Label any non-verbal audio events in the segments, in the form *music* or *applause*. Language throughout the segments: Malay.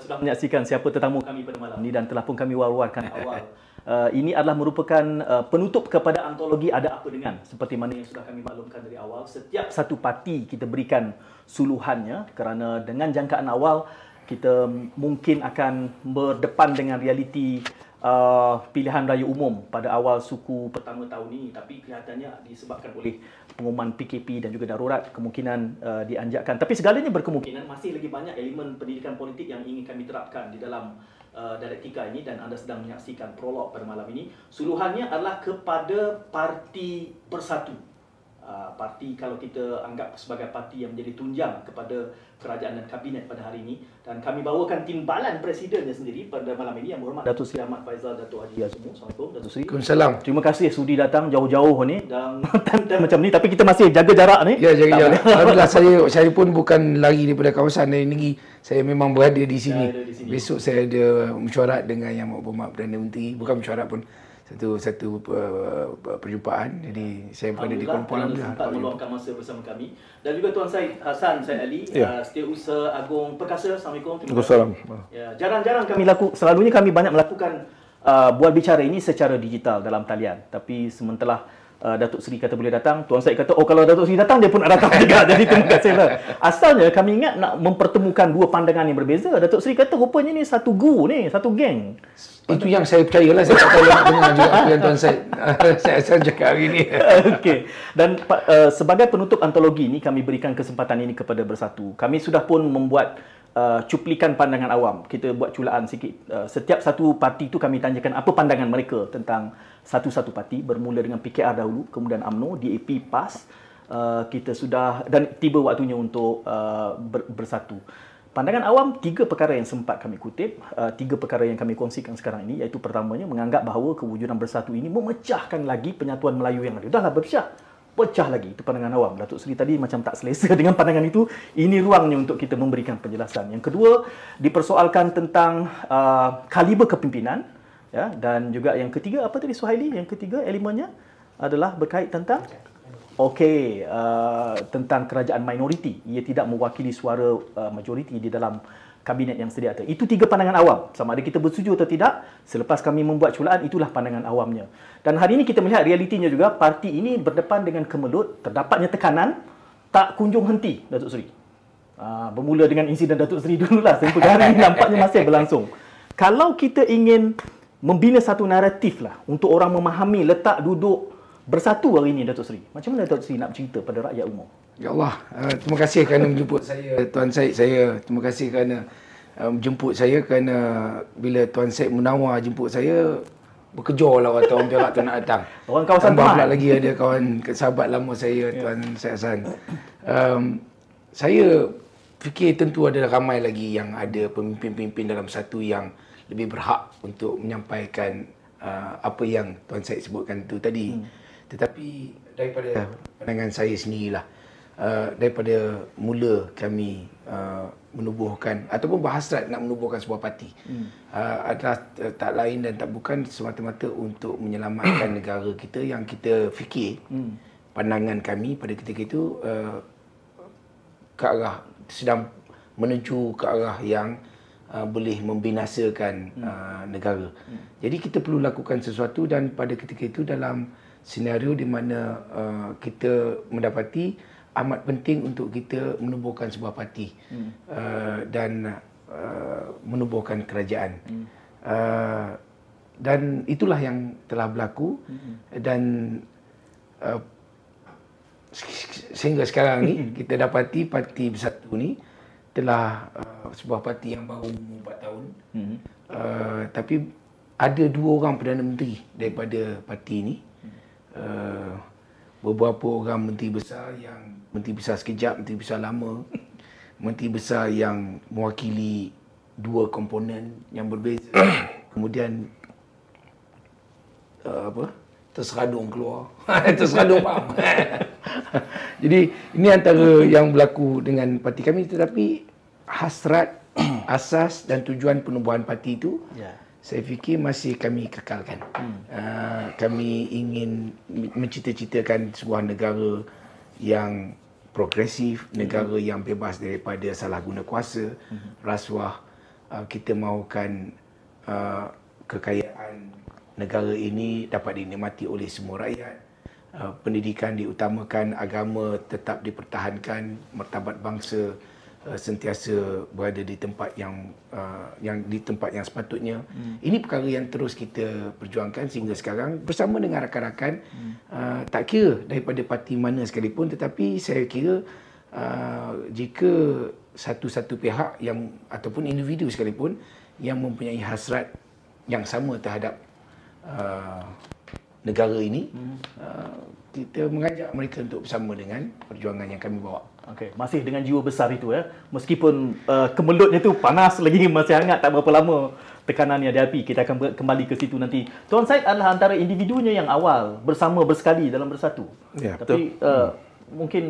sudah menyaksikan siapa tetamu kami pada malam ini dan telah pun kami war-warkan *laughs* awal. Uh, ini adalah merupakan uh, penutup kepada antologi Ada Apa Dengan. Seperti mana yang sudah kami maklumkan dari awal, setiap satu parti kita berikan suluhannya kerana dengan jangkaan awal kita mungkin akan berdepan dengan realiti uh, pilihan raya umum pada awal suku pertama tahun ini tapi kelihatannya disebabkan oleh pengumuman PKP dan juga darurat kemungkinan uh, dianjakkan. Tapi segalanya berkemungkinan masih lagi banyak elemen pendidikan politik yang ingin kami terapkan di dalam uh, dialektika ini dan anda sedang menyaksikan prolog pada malam ini. Suluhannya adalah kepada parti bersatu uh, parti kalau kita anggap sebagai parti yang menjadi tunjang kepada kerajaan dan kabinet pada hari ini dan kami bawakan timbalan presidennya sendiri pada malam ini yang berhormat Datuk Seri Ahmad Faizal Datuk Haji Azmu. Assalamualaikum Datuk Seri. Waalaikumsalam. Terima kasih sudi datang jauh-jauh ni dan *laughs* time-time macam ni tapi kita masih jaga jarak ni. Ya, jaga jarak. Alhamdulillah *laughs* saya saya pun bukan lari daripada kawasan dari negeri. Saya memang berada di sini. Ya, di sini. Besok saya ada mesyuarat dengan Yang Berhormat Perdana Menteri. Bukan mesyuarat pun satu satu uh, perjumpaan. Jadi saya berada di Kuala Lumpur alhamdulillah sempat meluangkan masa bersama kami. Dan juga tuan Said Hasan Said Ali ya. uh, Setiausaha Agung Perkasa. Assalamualaikum. Waalaikumsalam. Ya jarang-jarang kami laku selalunya kami banyak melakukan uh, buat bicara ini secara digital dalam talian. Tapi sementara uh, Datuk Seri kata boleh datang, Tuan Syed kata, oh kalau Datuk Seri datang, dia pun nak datang juga. *laughs* Jadi terima kasih lah. Asalnya kami ingat nak mempertemukan dua pandangan yang berbeza. Datuk Seri kata, rupanya ni satu gu ni, satu geng. Itu yang saya percaya lah. Saya tak tahu nak dengar juga apa yang Tuan Syed *laughs* saya, saya cakap hari ni. *laughs* Okey. Dan uh, sebagai penutup antologi ni, kami berikan kesempatan ini kepada Bersatu. Kami sudah pun membuat uh, cuplikan pandangan awam. Kita buat culaan sikit. Uh, setiap satu parti itu kami tanyakan apa pandangan mereka tentang satu-satu parti bermula dengan PKR dahulu, kemudian AMNO, DAP, PAS. Uh, kita sudah dan tiba waktunya untuk uh, ber, bersatu. Pandangan awam tiga perkara yang sempat kami kutip, uh, tiga perkara yang kami kongsikan sekarang ini iaitu pertamanya menganggap bahawa kewujudan bersatu ini memecahkan lagi penyatuan Melayu yang ada. Dahlah berpecah pecah lagi itu pandangan awam. Datuk Seri tadi macam tak selesa *laughs* dengan pandangan itu. Ini ruangnya untuk kita memberikan penjelasan. Yang kedua, dipersoalkan tentang uh, kaliber kepimpinan ya dan juga yang ketiga apa tadi Suhaili? Yang ketiga elemennya adalah berkait tentang okey uh, tentang kerajaan minoriti. Ia tidak mewakili suara uh, majoriti di dalam kabinet yang sedia ada. Itu tiga pandangan awam. Sama ada kita bersetuju atau tidak, selepas kami membuat culaan, itulah pandangan awamnya. Dan hari ini kita melihat realitinya juga, parti ini berdepan dengan kemelut, terdapatnya tekanan, tak kunjung henti, Datuk Seri. Uh, bermula dengan insiden Datuk Seri *laughs* dululah, sampai hari ini nampaknya masih berlangsung. Kalau kita ingin membina satu naratif lah, untuk orang memahami letak duduk bersatu hari ini, Datuk Seri. Macam mana Datuk Seri nak bercerita pada rakyat umum? Ya Allah, uh, terima kasih kerana menjemput saya Tuan Syed saya. Terima kasih kerana uh, menjemput saya kerana bila Tuan Syed menawar jemput saya berkejar lah orang Perak tu nak datang. Orang kawasan Tambah pula lagi ada kawan sahabat lama saya ya. Tuan Syed Hassan. Um, saya fikir tentu ada ramai lagi yang ada pemimpin-pemimpin dalam satu yang lebih berhak untuk menyampaikan uh, apa yang Tuan Syed sebutkan tu tadi. Hmm. Tetapi daripada pandangan saya sendirilah uh, daripada mula kami uh, menubuhkan ataupun berhasrat nak menubuhkan sebuah parti hmm. uh, adalah uh, tak lain dan tak bukan semata-mata untuk menyelamatkan negara kita yang kita fikir hmm. pandangan kami pada ketika itu uh, ke arah sedang menuju ke arah yang uh, boleh membinasakan hmm. uh, negara. Hmm. Jadi kita perlu lakukan sesuatu dan pada ketika itu dalam senario di mana uh, kita mendapati amat penting untuk kita menubuhkan sebuah parti hmm. uh, dan uh, menubuhkan kerajaan. Hmm. Uh, dan itulah yang telah berlaku hmm. dan uh, sehingga sekarang ni hmm. kita dapati parti bersatu ni telah uh, sebuah parti yang baru 4 tahun. Hmm. Uh, tapi ada dua orang Perdana Menteri daripada parti ini. Uh, beberapa orang menteri besar yang menteri besar sekejap, menteri besar lama, *laughs* menteri besar yang mewakili dua komponen yang berbeza. *coughs* Kemudian uh, apa? Terseradung keluar. *laughs* Terseradung faham. *laughs* Jadi ini antara yang berlaku dengan parti kami tetapi hasrat *coughs* asas dan tujuan penubuhan parti itu yeah. Saya fikir masih kami kekalkan. Hmm. Uh, kami ingin mencita-citakan sebuah negara yang progresif, negara yang bebas daripada salah guna kuasa, rasuah. Uh, kita mahukan uh, kekayaan negara ini dapat dinikmati oleh semua rakyat. Uh, pendidikan diutamakan, agama tetap dipertahankan, martabat bangsa uh, sentiasa berada di tempat yang uh, yang di tempat yang sepatutnya. Hmm. Ini perkara yang terus kita perjuangkan sehingga sekarang bersama dengan rakan-rakan hmm. uh, tak kira daripada parti mana sekalipun tetapi saya kira uh, jika satu-satu pihak yang ataupun individu sekalipun yang mempunyai hasrat yang sama terhadap uh, negara ini hmm. uh, kita mengajak mereka untuk bersama dengan perjuangan yang kami bawa. Okey, masih dengan jiwa besar itu ya. Meskipun uh, kemelutnya tu panas lagi *laughs* masih hangat tak berapa lama tekanan yang dihadapi. Kita akan kembali ke situ nanti. Tuan Said adalah antara individunya yang awal bersama bersekali dalam bersatu. Ya, Tapi betul. Uh, mungkin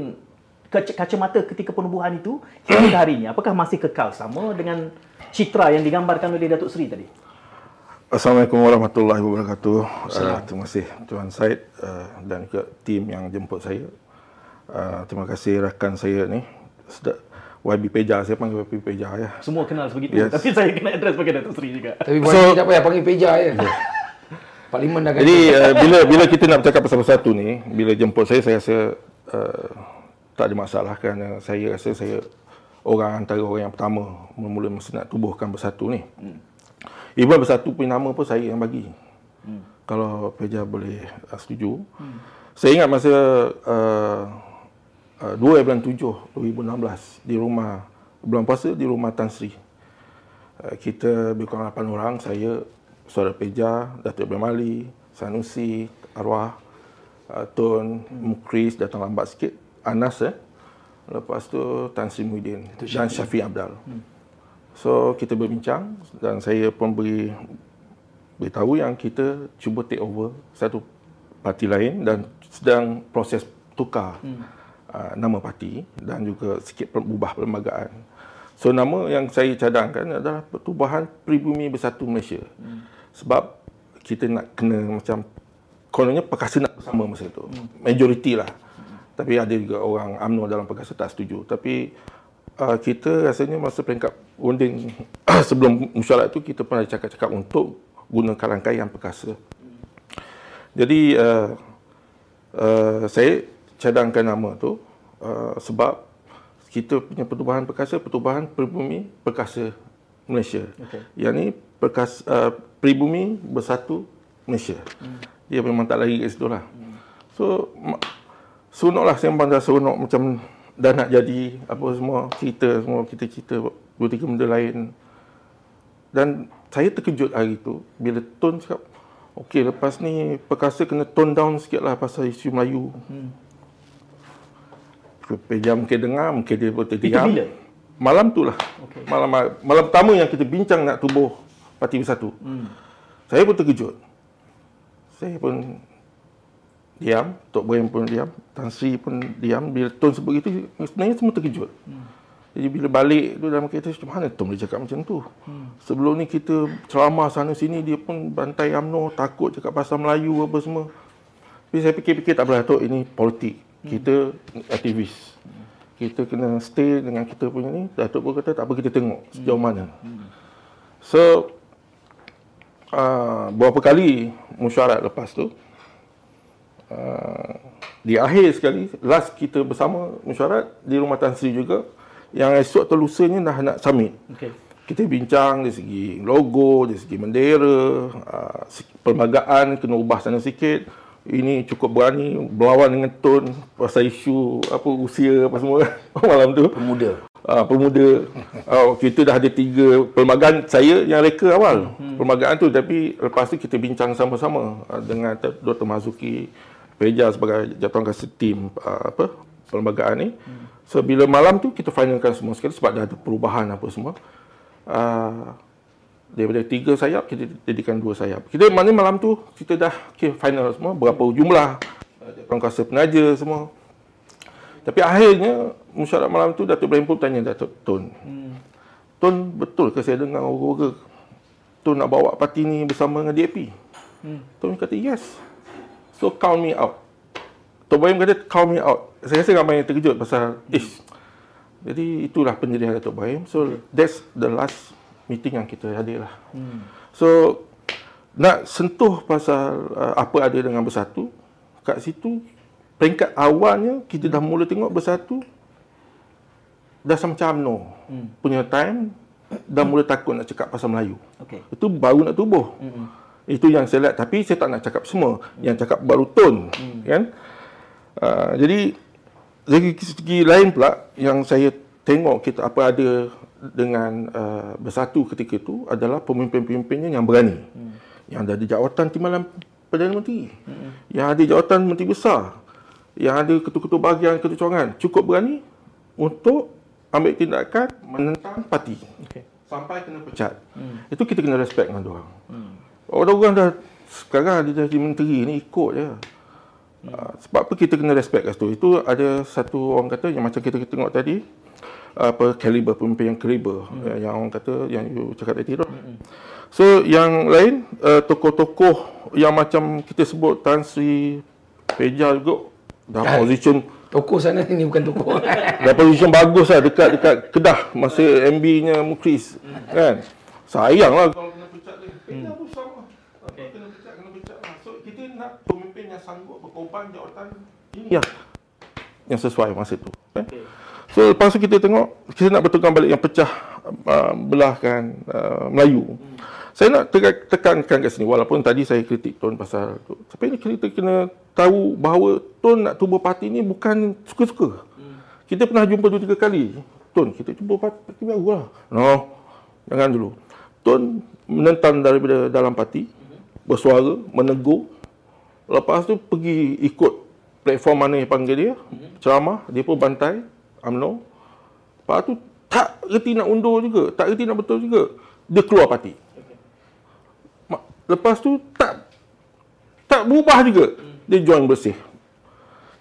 kacamata ketika penubuhan itu hingga hari ini apakah masih kekal sama dengan citra yang digambarkan oleh Datuk Seri tadi? Assalamualaikum warahmatullahi wabarakatuh. Uh, terima kasih Tuan Said uh, dan juga tim yang jemput saya. Uh, terima kasih rakan saya ni. YB Peja, saya panggil YB Peja ya. Semua kenal sebegitu. Yes. Tapi saya kena address pakai Datuk Seri juga. Tapi YB so, tak payah panggil Peja ya. Yeah. Parlimen dah Jadi uh, bila bila kita nak bercakap pasal satu ni, bila jemput saya saya rasa uh, tak ada masalah kerana saya rasa saya orang antara orang yang pertama mula-mula mesti nak tubuhkan bersatu ni. Hmm. Even bersatu punya nama pun saya yang bagi. Hmm. Kalau Peja boleh uh, setuju. Hmm. Saya ingat masa uh, uh, 2 bulan 7 2016 di rumah bulan puasa di rumah Tan Sri. Uh, kita lebih kurang 8 orang, saya, Saudara Peja, Datuk Ibrahim Ali, Sanusi, Arwah, uh, Tun, hmm. Mukris datang lambat sikit. Anas eh. Lepas tu Tan Sri Muhyiddin dan Syafiq Abdal. Hmm. So kita berbincang dan saya pun beri beritahu yang kita cuba take over satu parti lain dan sedang proses tukar hmm. Uh, nama parti dan juga sikit berubah perlembagaan. So nama yang saya cadangkan adalah Pertubuhan Pribumi Bersatu Malaysia. Hmm. Sebab kita nak kena macam kononnya perkasa nak bersama masa itu. Hmm. Majoriti lah. Tapi ada juga orang UMNO dalam perkasa tak setuju. Tapi uh, kita rasanya masa peringkat unding *coughs* sebelum mesyuarat itu kita pernah cakap-cakap untuk gunakan rangkaian perkasa. Jadi uh, uh, saya cadangkan nama tu uh, sebab kita punya pertubuhan perkasa, pertubuhan peribumi perkasa Malaysia. Okay. Yang ni perkasa uh, peribumi bersatu Malaysia. Hmm. Dia memang tak lari kat situ lah. Hmm. So seronok lah sembang dah seronok macam dah nak jadi apa semua cerita semua kita cerita dua tiga benda lain dan saya terkejut hari tu bila Tun cakap okey lepas ni perkasa kena tone down sikit lah pasal isu Melayu hmm. Pejam mungkin dengar, mungkin dia pun terdiam. Itu bila? Malam tu lah. Okay. Malam, malam pertama yang kita bincang nak tubuh Parti Bersatu. Hmm. Saya pun terkejut. Saya pun diam, Tok Boyan pun diam, Tan Sri pun diam. Bila Tun sebut itu, sebenarnya semua terkejut. Hmm. Jadi bila balik tu dalam kereta, macam mana Tun boleh cakap macam tu? Hmm. Sebelum ni kita ceramah sana sini, dia pun bantai UMNO, takut cakap pasal Melayu apa semua. Tapi saya fikir-fikir tak boleh, Tok, ini politik. Hmm. Kita aktivis. Kita kena stay dengan kita punya ni. Datuk pun kata, tak apa kita tengok sejauh hmm. mana. Hmm. So, uh, berapa kali mesyuarat lepas tu, Ah, di akhir sekali last kita bersama mesyuarat di rumah Tan Sri juga yang esok atau lusanya dah nak summit. Okay. Kita bincang dari segi logo, dari segi bendera, uh, perlembagaan kena ubah sana sikit. Ini cukup berani berlawan dengan Tun pasal isu apa usia apa semua *laughs* malam tu. Pemuda. Uh, pemuda. *laughs* uh, kita dah ada tiga perlembagaan saya yang reka awal. Hmm. Perlembagaan tu tapi lepas tu kita bincang sama-sama uh, dengan Dr. Mazuki, Peja sebagai jatuhan kasih tim uh, apa perlembagaan ni. Hmm. So bila malam tu kita finalkan semua sekali sebab dah ada perubahan apa semua. Uh, daripada tiga sayap kita jadikan dua sayap. Kita mana malam tu kita dah okay, final semua berapa jumlah jatuhan kasih penaja semua. Tapi akhirnya mesyuarat malam tu Datuk Ibrahim pun tanya Datuk Tun. Hmm. Tun betul ke saya dengar orang-orang Tun nak bawa parti ni bersama dengan DAP? Hmm. Tun kata yes. So count me out. Tok Bahim kata call me out. Saya rasa ramai yang terkejut pasal ish. Jadi itulah pendirian Datuk Bahim. So that's the last meeting yang kita ada lah. Hmm. So nak sentuh pasal uh, apa ada dengan bersatu kat situ peringkat awalnya kita dah mula tengok bersatu dah macam no hmm. punya time dah mula takut nak cakap pasal Melayu. Okay. Itu baru nak tubuh. Hmm. Itu yang saya lihat tapi saya tak nak cakap semua. Hmm. Yang cakap baru tone hmm. kan. Uh, jadi dari segi lain pula yang saya tengok kita apa ada dengan uh, bersatu ketika itu adalah pemimpin-pemimpinnya yang berani. Hmm. Yang ada jawatan timbalan Perdana Menteri. Hmm. Yang ada jawatan Menteri Besar. Yang ada ketua-ketua bahagian ketua Cukup berani untuk ambil tindakan menentang parti. Okay. Sampai kena pecat. Hmm. Itu kita kena respect dengan orang. Hmm. Orang-orang dah sekarang dia jadi menteri ni ikut je. Hmm. Uh, sebab apa kita kena respect kat situ? Itu ada satu orang kata yang macam kita tengok tadi apa kaliber pemimpin yang kaliber hmm. yang orang kata yang you cakap tadi tu. Hmm. So yang lain uh, tokoh-tokoh yang macam kita sebut Tan Sri Peja juga dah position Toko sana ni bukan toko. *laughs* Dah position bagus lah dekat dekat Kedah masa MB-nya Mukris. Kan? Sayang lah kalau kena pecat dia. Kena pun sama. Okay. Kena pecat, kena pecat lah. So kita nak pemimpin yang sanggup berkorban jawatan ini yang, yang sesuai masa tu. Kan? Okay. So lepas tu kita tengok, kita nak betulkan balik yang pecah uh, belahkan uh, Melayu. Saya nak tekankan kat sini walaupun tadi saya kritik Tun pasal tu. Tapi ini kita kena tahu bahawa Tun nak tubuh parti ni bukan suka-suka. Kita pernah jumpa dua tiga kali. Tun, kita cuba parti baru lah. No, jangan dulu. Tun menentang daripada dalam parti, bersuara, menegur. Lepas tu pergi ikut platform mana yang panggil dia, ceramah, dia pun bantai, UMNO. Lepas tu tak reti nak undur juga, tak reti nak betul juga. Dia keluar parti. Lepas tu tak tak berubah juga. Dia join bersih.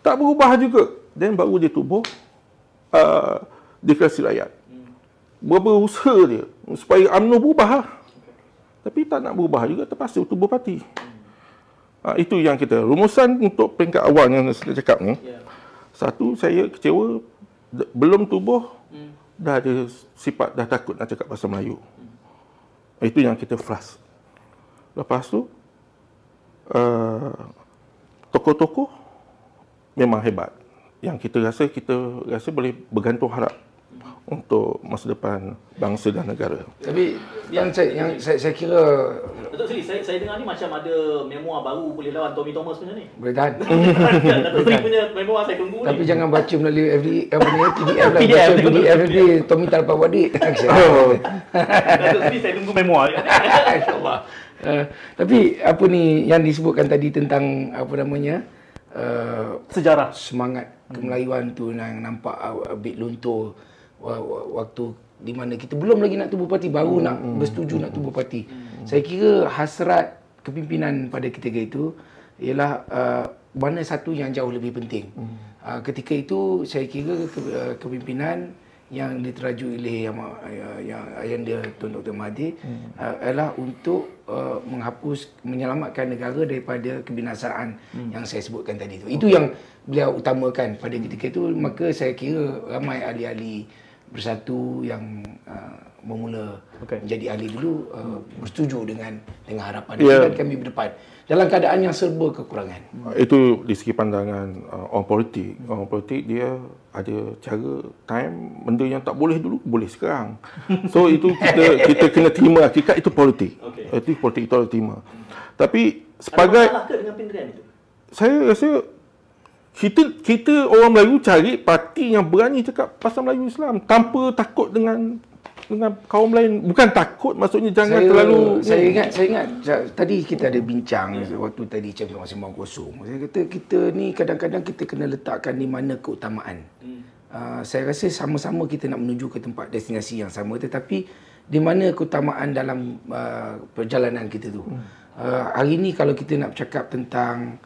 Tak berubah juga. Dan baru dia tubuh uh, deklarasi rakyat. Berapa usaha dia supaya UMNO berubah lah. Tapi tak nak berubah juga terpaksa tubuh parti. Uh, itu yang kita rumusan untuk peringkat awal yang saya cakap ni. Satu saya kecewa belum tubuh dah ada sifat dah takut nak cakap bahasa Melayu. Itu yang kita frust. Lepas tu uh, tokoh-tokoh memang hebat. Yang kita rasa kita rasa boleh bergantung harap untuk masa depan bangsa dan negara. Tapi yang saya yang saya, saya kira Datuk Seri, saya, saya dengar ni macam ada memoir baru boleh lawan Tommy Thomas punya ni. Boleh tahan. *laughs* Datuk Seri punya memoir saya tunggu Tapi ni. jangan baca melalui every apa ni PDF lah. *laughs* baca PDF every Tommy tak dapat buat dik. *laughs* Oh. Datuk Seri saya tunggu memoir. Insyaallah. Uh, tapi apa ni yang disebutkan tadi tentang apa namanya? Uh, sejarah semangat kemelayuan tu yang nampak a bit luntur waktu di mana kita belum lagi nak tubuh parti baru hmm, nak hmm, bersetuju hmm, nak tubuh parti. Hmm. Saya kira hasrat kepimpinan pada ketika itu ialah uh, mana satu yang jauh lebih penting. Hmm. Uh, ketika itu saya kira ke, uh, kepimpinan yang diteraju oleh yang uh, yang ayanda Tun Dr Mahathir hmm. uh, adalah untuk uh, menghapus menyelamatkan negara daripada kebinasaan hmm. yang saya sebutkan tadi itu. Okay. Itu yang beliau utamakan pada ketika itu maka saya kira ramai ahli-ahli bersatu yang uh, bermula okay. menjadi ahli dulu uh, bersetuju dengan dengan harapan yeah. kami berdepan dalam keadaan yang serba kekurangan. Itu di segi pandangan uh, orang politik. Orang politik dia ada cara time benda yang tak boleh dulu boleh sekarang. *laughs* So itu kita kita kena terima hakikat itu politik. Okay. Itu politik itu harus terima. Tapi sebagai ada masalah ke dengan pendirian itu? Saya rasa kita kita orang Melayu cari parti yang berani cakap pasal Melayu Islam tanpa takut dengan dengan kaum lain bukan takut maksudnya jangan saya, terlalu saya ingat saya ingat tadi kita ada bincang ya. waktu tadi macam masih mau kosong saya kata kita ni kadang-kadang kita kena letakkan di mana keutamaan hmm. uh, saya rasa sama-sama kita nak menuju ke tempat destinasi yang sama tetapi di mana keutamaan dalam uh, perjalanan kita tu hmm. uh, hari ni kalau kita nak bercakap tentang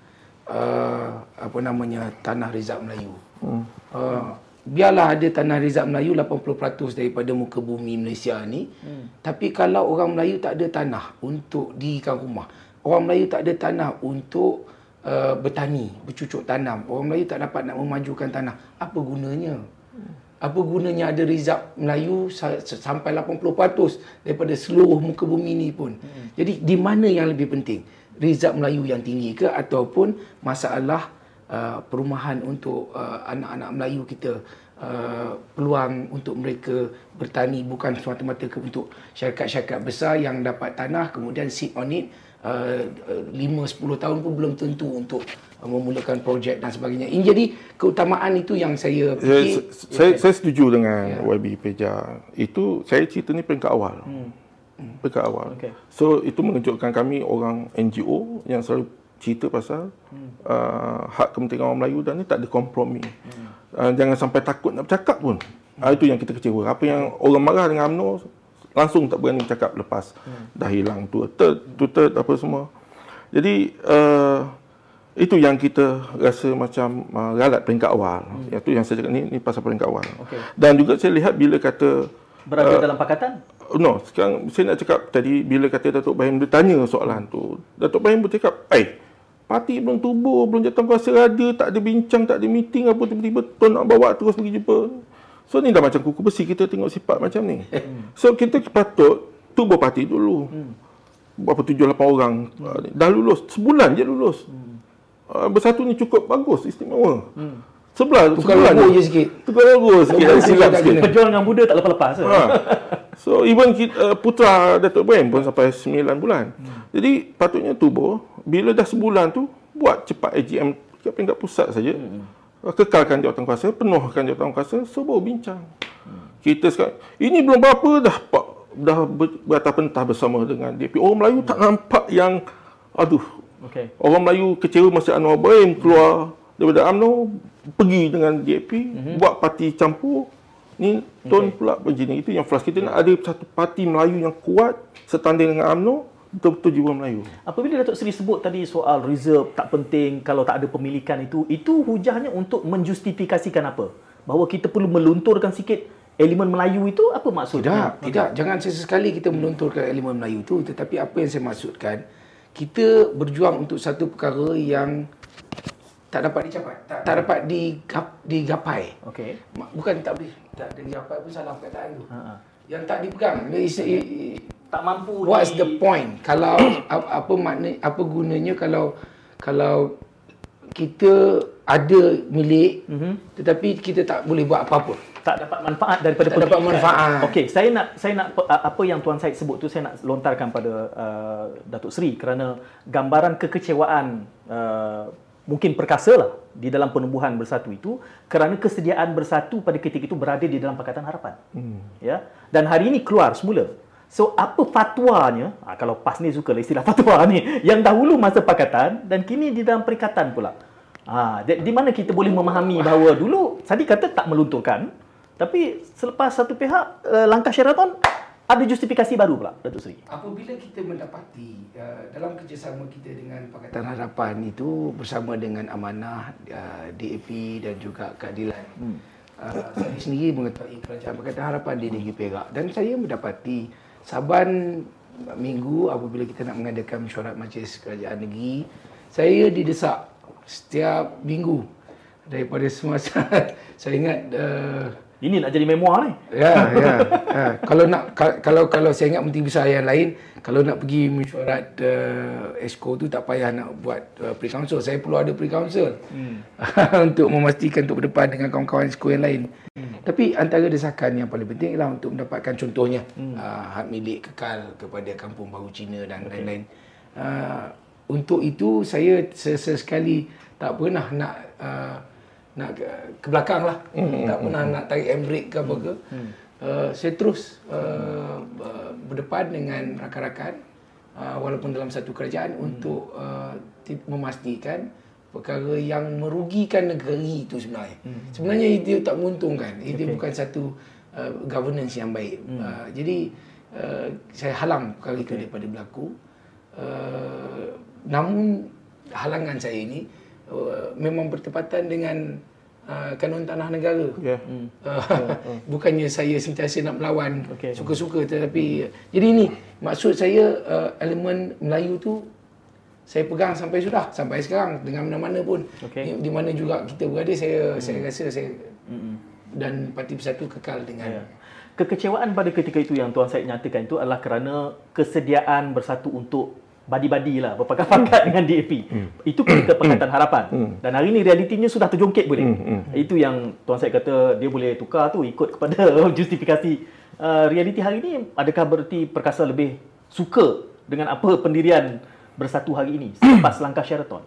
uh, apa namanya tanah Rizal Melayu. Hmm. Uh, biarlah ada tanah Rizal Melayu 80% daripada muka bumi Malaysia ni. Hmm. Tapi kalau orang Melayu tak ada tanah untuk dirikan rumah. Orang Melayu tak ada tanah untuk uh, bertani, bercucuk tanam. Orang Melayu tak dapat nak memajukan tanah. Apa gunanya? Apa gunanya ada rizab Melayu sa- sampai 80% daripada seluruh muka bumi ni pun. Hmm. Jadi di mana yang lebih penting? Rizab Melayu yang tinggi ke ataupun masalah uh, perumahan untuk uh, anak-anak Melayu kita uh, peluang untuk mereka bertani bukan semata-mata ke untuk syarikat-syarikat besar yang dapat tanah kemudian sit on it uh, 5-10 tahun pun belum tentu untuk uh, memulakan projek dan sebagainya. Ini jadi keutamaan itu yang saya Saya, fikir. saya, saya setuju dengan YB Peja. Itu saya cerita ni peringkat awal. Peringkat awal. Okey. So itu mengejutkan kami orang NGO yang selalu cerita pasal uh, hak kepentingan orang Melayu dan ni tak ada kompromi. Uh, jangan sampai takut nak bercakap pun. Uh, itu yang kita kecewa. Apa yang orang marah dengan UMNO langsung tak berani bercakap lepas dah hilang Twitter, Twitter apa semua. Jadi uh, itu yang kita rasa macam uh, galat peringkat awal. Hmm. Itu yang saya cakap ni ni pasal peringkat awal. Okey. Dan juga saya lihat bila kata Berada dalam pakatan? No, sekarang saya nak cakap tadi bila kata Datuk Bahim dia tanya soalan tu. Datuk Bahim pun cakap, "Eh, parti belum tubuh, belum jatuh kuasa ada, tak ada bincang, tak ada meeting apa tiba-tiba tuan nak bawa terus pergi jumpa." So ni dah macam kuku besi kita tengok sifat macam ni. So kita patut tubuh parti dulu. Berapa tujuh lapan orang ni. dah lulus, sebulan je lulus. Uh, bersatu ni cukup bagus, istimewa. Sebelah, Tukar sebulan logo je sikit. Tukar logo sikit, Logo silap tak sikit. Pejuang dengan muda tak lepas-lepas. Ha. So even kita, uh, putra Datuk Ibrahim pun sampai 9 bulan. Jadi patutnya tubuh bila dah sebulan tu buat cepat AGM ke peringkat pusat saja. Uh, Kekalkan jawatan kuasa, penuhkan jawatan kuasa, so baru bincang. Kita sekarang ini belum berapa dah pak dah ber, beratas pentah bersama dengan DP. Orang Melayu tak nampak yang aduh Okey. Orang Melayu kecewa masa Anwar Ibrahim keluar daripada UMNO pergi dengan DAP mm-hmm. buat parti campur ni Tun okay. pula begini itu yang frust kita nak ada satu parti Melayu yang kuat setanding dengan UMNO betul-betul jiwa Melayu Apabila Datuk Seri sebut tadi soal reserve tak penting kalau tak ada pemilikan itu, itu hujahnya untuk menjustifikasikan apa? Bahawa kita perlu melunturkan sikit elemen Melayu itu apa maksudnya? Tidak, tidak. Jangan sesekali kita melunturkan elemen Melayu itu. Tetapi apa yang saya maksudkan, kita berjuang untuk satu perkara yang tak dapat dicapai, tak, tak dapat digap, digapai. Okey. Bukan tak boleh, tak ada digapai pun salah perkataan tu. Ha. Yang tak dipegang. Tak mampu What's di... the point? Kalau *coughs* ap- apa makna apa gunanya kalau kalau kita ada milik mm-hmm. tetapi kita tak boleh buat apa-apa. tak dapat manfaat daripada Tak dapat manfaat. Okey, saya nak saya nak apa yang tuan Said sebut tu saya nak lontarkan pada uh, Datuk Seri kerana gambaran kekecewaan uh, mungkin perkasa lah di dalam penubuhan bersatu itu kerana kesediaan bersatu pada ketika itu berada di dalam Pakatan Harapan. Hmm. Ya. Dan hari ini keluar semula. So apa fatwanya? Ha, kalau PAS ni suka lah istilah *laughs* fatwa ni yang dahulu masa pakatan dan kini di dalam perikatan pula. Ha, di, di mana kita boleh memahami bahawa dulu Sadi kata tak melunturkan tapi selepas satu pihak uh, langkah Sheraton ada justifikasi baru pula Datuk Seri. Apabila kita mendapati uh, dalam kerjasama kita dengan Pakatan Harapan itu bersama dengan Amanah, uh, DAP dan juga Keadilan. Hmm. Uh, saya sendiri mengetahui kerajaan Pakatan Harapan di Negeri Perak dan saya mendapati Saban minggu apabila kita nak mengadakan mesyuarat majlis kerajaan negeri, saya didesak setiap minggu daripada semasa *laughs* saya ingat uh, Ini nak jadi memoir ni. Ya, ya. ha. *laughs* Kalau nak ka- kalau kalau saya ingat menteri besar yang lain, kalau nak pergi mesyuarat uh, exco tu tak payah nak buat uh, pre-council. Saya perlu ada pre-council. Hmm. *laughs* untuk memastikan untuk berdepan dengan kawan-kawan exco yang lain. Hmm. Tapi antara desakan yang paling penting ialah untuk mendapatkan contohnya hmm. uh, hak milik kekal kepada kampung baru Cina dan okay. lain-lain. Uh, untuk itu saya sesekali tak pernah nak uh, nak ke, ke belakang lah. Mm, tak pernah nak tarik handbrake ke apa ke. Mm. Uh, saya terus uh, berdepan dengan rakan-rakan uh, walaupun dalam satu kerajaan mm. untuk uh, memastikan perkara yang merugikan negeri itu sebenarnya. Mm. Sebenarnya itu tak menguntungkan. Itu okay. bukan satu uh, governance yang baik. Mm. Uh, jadi uh, saya halang perkara okay. itu daripada berlaku. Uh, namun halangan saya ini uh, memang bertepatan dengan uh, kanun tanah negara. Ya. *laughs* Hmm. Uh, bukannya saya sentiasa nak melawan Okey. suka-suka tetapi jadi ini maksud saya uh, elemen Melayu tu saya pegang sampai sudah sampai sekarang dengan mana-mana pun Okey. di, di mana juga kita berada saya hmm. saya rasa saya hmm. dan Parti Bersatu kekal dengan Ya. Kekecewaan pada ketika itu yang Tuan Syed nyatakan itu adalah kerana kesediaan bersatu untuk badi-badi lah berpakat-pakat *laughs* dengan DAP. Itu ketika Pakatan Harapan. Dan hari ini realitinya sudah terjongkit boleh. Itu yang Tuan Syed kata dia boleh tukar tu ikut kepada *laughs* justifikasi. Uh, realiti hari ini adakah berarti Perkasa lebih suka dengan apa pendirian bersatu hari ini selepas *coughs* langkah Sheraton?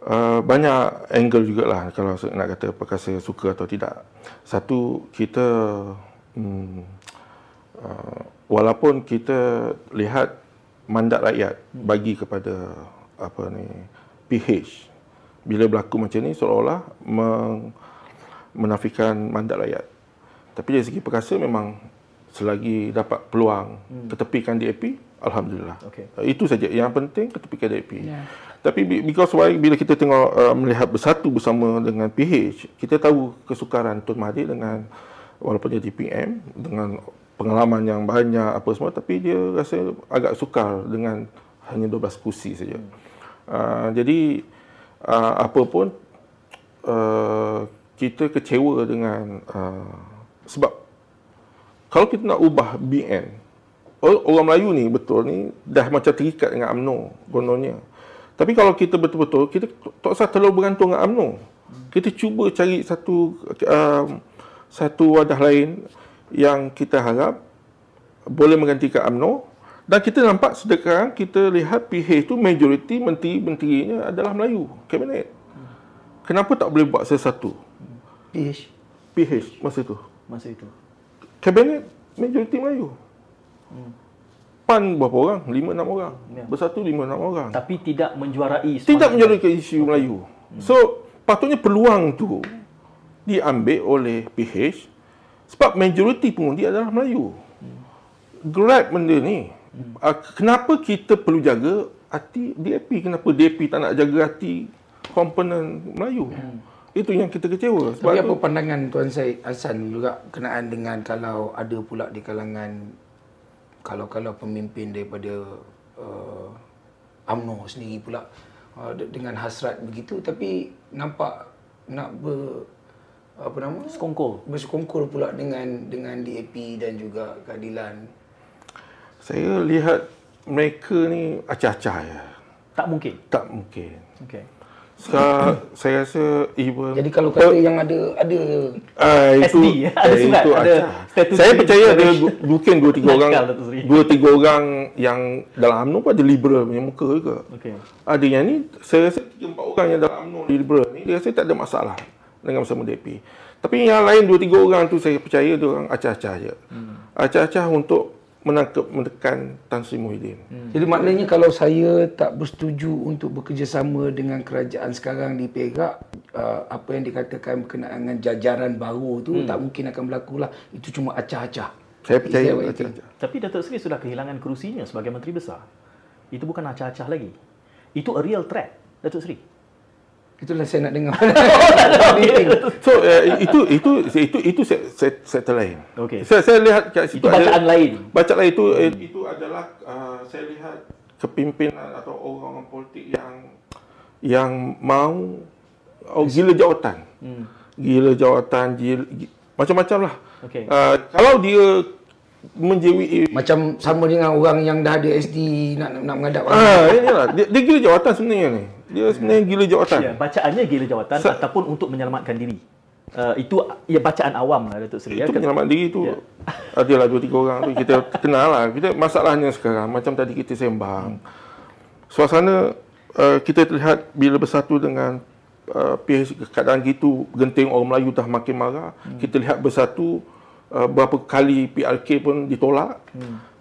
Uh, banyak angle jugalah kalau nak kata perkasa suka atau tidak. Satu kita hmm, uh, walaupun kita lihat mandat rakyat bagi kepada apa ni PH bila berlaku macam ni seolah-olah meng, menafikan mandat rakyat. Tapi dari segi perkasa memang selagi dapat peluang hmm. ketepikan DAP, alhamdulillah. Okey. Uh, itu saja yang penting ketepikan DAP. Ya. Tapi be- because why bila kita tengok uh, melihat bersatu bersama dengan PH, kita tahu kesukaran Tun Mahathir dengan walaupun dia DPM dengan pengalaman yang banyak apa semua tapi dia rasa agak sukar dengan hanya 12 kursi saja. Uh, jadi uh, apa pun uh, kita kecewa dengan uh, sebab kalau kita nak ubah BN or- orang Melayu ni betul ni dah macam terikat dengan UMNO kononnya. Tapi kalau kita betul-betul kita tak usah terlalu bergantung dengan UMNO. Kita cuba cari satu um, satu wadah lain yang kita harap boleh menggantikan UMNO dan kita nampak sekarang kita lihat PH itu majoriti menteri-menterinya adalah Melayu, kabinet. Kenapa tak boleh buat sesuatu? PH PH masa itu. masa itu. Kabinet majoriti Melayu. PAN berapa orang? 5 6 orang. Ya. Bersatu 5 6 orang. Tapi tidak menjuarai Tidak menjalankan isu Melayu. So, patutnya peluang tu diambil oleh PH sebab majoriti pengundi adalah Melayu. Grab benda ni. Ah, Kenapa kita perlu jaga hati DAP? Kenapa DAP tak nak jaga hati komponen Melayu? Itu yang kita kecewa. Sebab Tapi tu, apa pandangan Tuan Syed Hassan juga kenaan dengan kalau ada pula di kalangan kalau-kalau pemimpin daripada uh, UMNO sendiri pula uh, de- dengan hasrat begitu tapi nampak nak ber apa nama Sekongkol. bersekongkol pula dengan dengan DAP dan juga keadilan. saya lihat mereka ni acah-acah ya. Tak mungkin. Tak mungkin. Okey. Sekarang saya rasa even Jadi kalau kata yang ada ada Ah, itu, SD, *laughs* ada eh, surat, itu ada acah. statutory Saya percaya ada mungkin dua tiga orang, dua tiga orang yang dalam UMNO pun ada liberal punya muka juga. Okey. Ada yang ni, saya rasa tiga empat orang yang dalam UMNO liberal ni, dia rasa tak ada masalah dengan bersama DAP. Tapi yang lain dua tiga orang tu saya percaya dia orang acah-acah je. Hmm. Acah-acah untuk menangkap, menekan Tan Sri Muhyiddin. Hmm. Jadi maknanya kalau saya tak bersetuju untuk bekerjasama dengan kerajaan sekarang di Perak, uh, apa yang dikatakan berkenaan dengan jajaran baru tu tak mungkin akan berlaku lah. Itu cuma acah-acah. Saya percaya acah-acah. Tapi Datuk Seri sudah kehilangan kerusinya sebagai Menteri Besar. Itu bukan acah-acah lagi. Itu a real threat, Datuk Seri. Itulah saya nak dengar. *laughs* So uh, itu itu itu itu set, set, settle lain. Okey. Saya saya lihat kat situ Itu bacaan lain. Bacaan lain itu eh, itu adalah uh, saya lihat kepimpinan atau orang-orang politik yang yang mau oh, gila jawatan. Hmm. Gila jawatan, gila, gi- macam-macam lah. Okey. Uh, kalau dia menjewi Macam sama dengan orang yang dah ada SD nak nak, orang. Ah, inilah. Dia, dia gila jawatan sebenarnya ni. Dia sebenarnya gila jawatan. Ya, bacaannya gila jawatan Sa- ataupun untuk menyelamatkan diri. Uh, itu ya bacaan awam lah Datuk Seri. Itu ya. penyelamat diri tu Ya. adalah dua tiga orang tu kita *laughs* kenal lah. Kita masalahnya sekarang macam tadi kita sembang. Suasana uh, kita lihat bila bersatu dengan uh, PH keadaan gitu genting orang Melayu dah makin marah. Kita lihat bersatu uh, berapa kali PRK pun ditolak.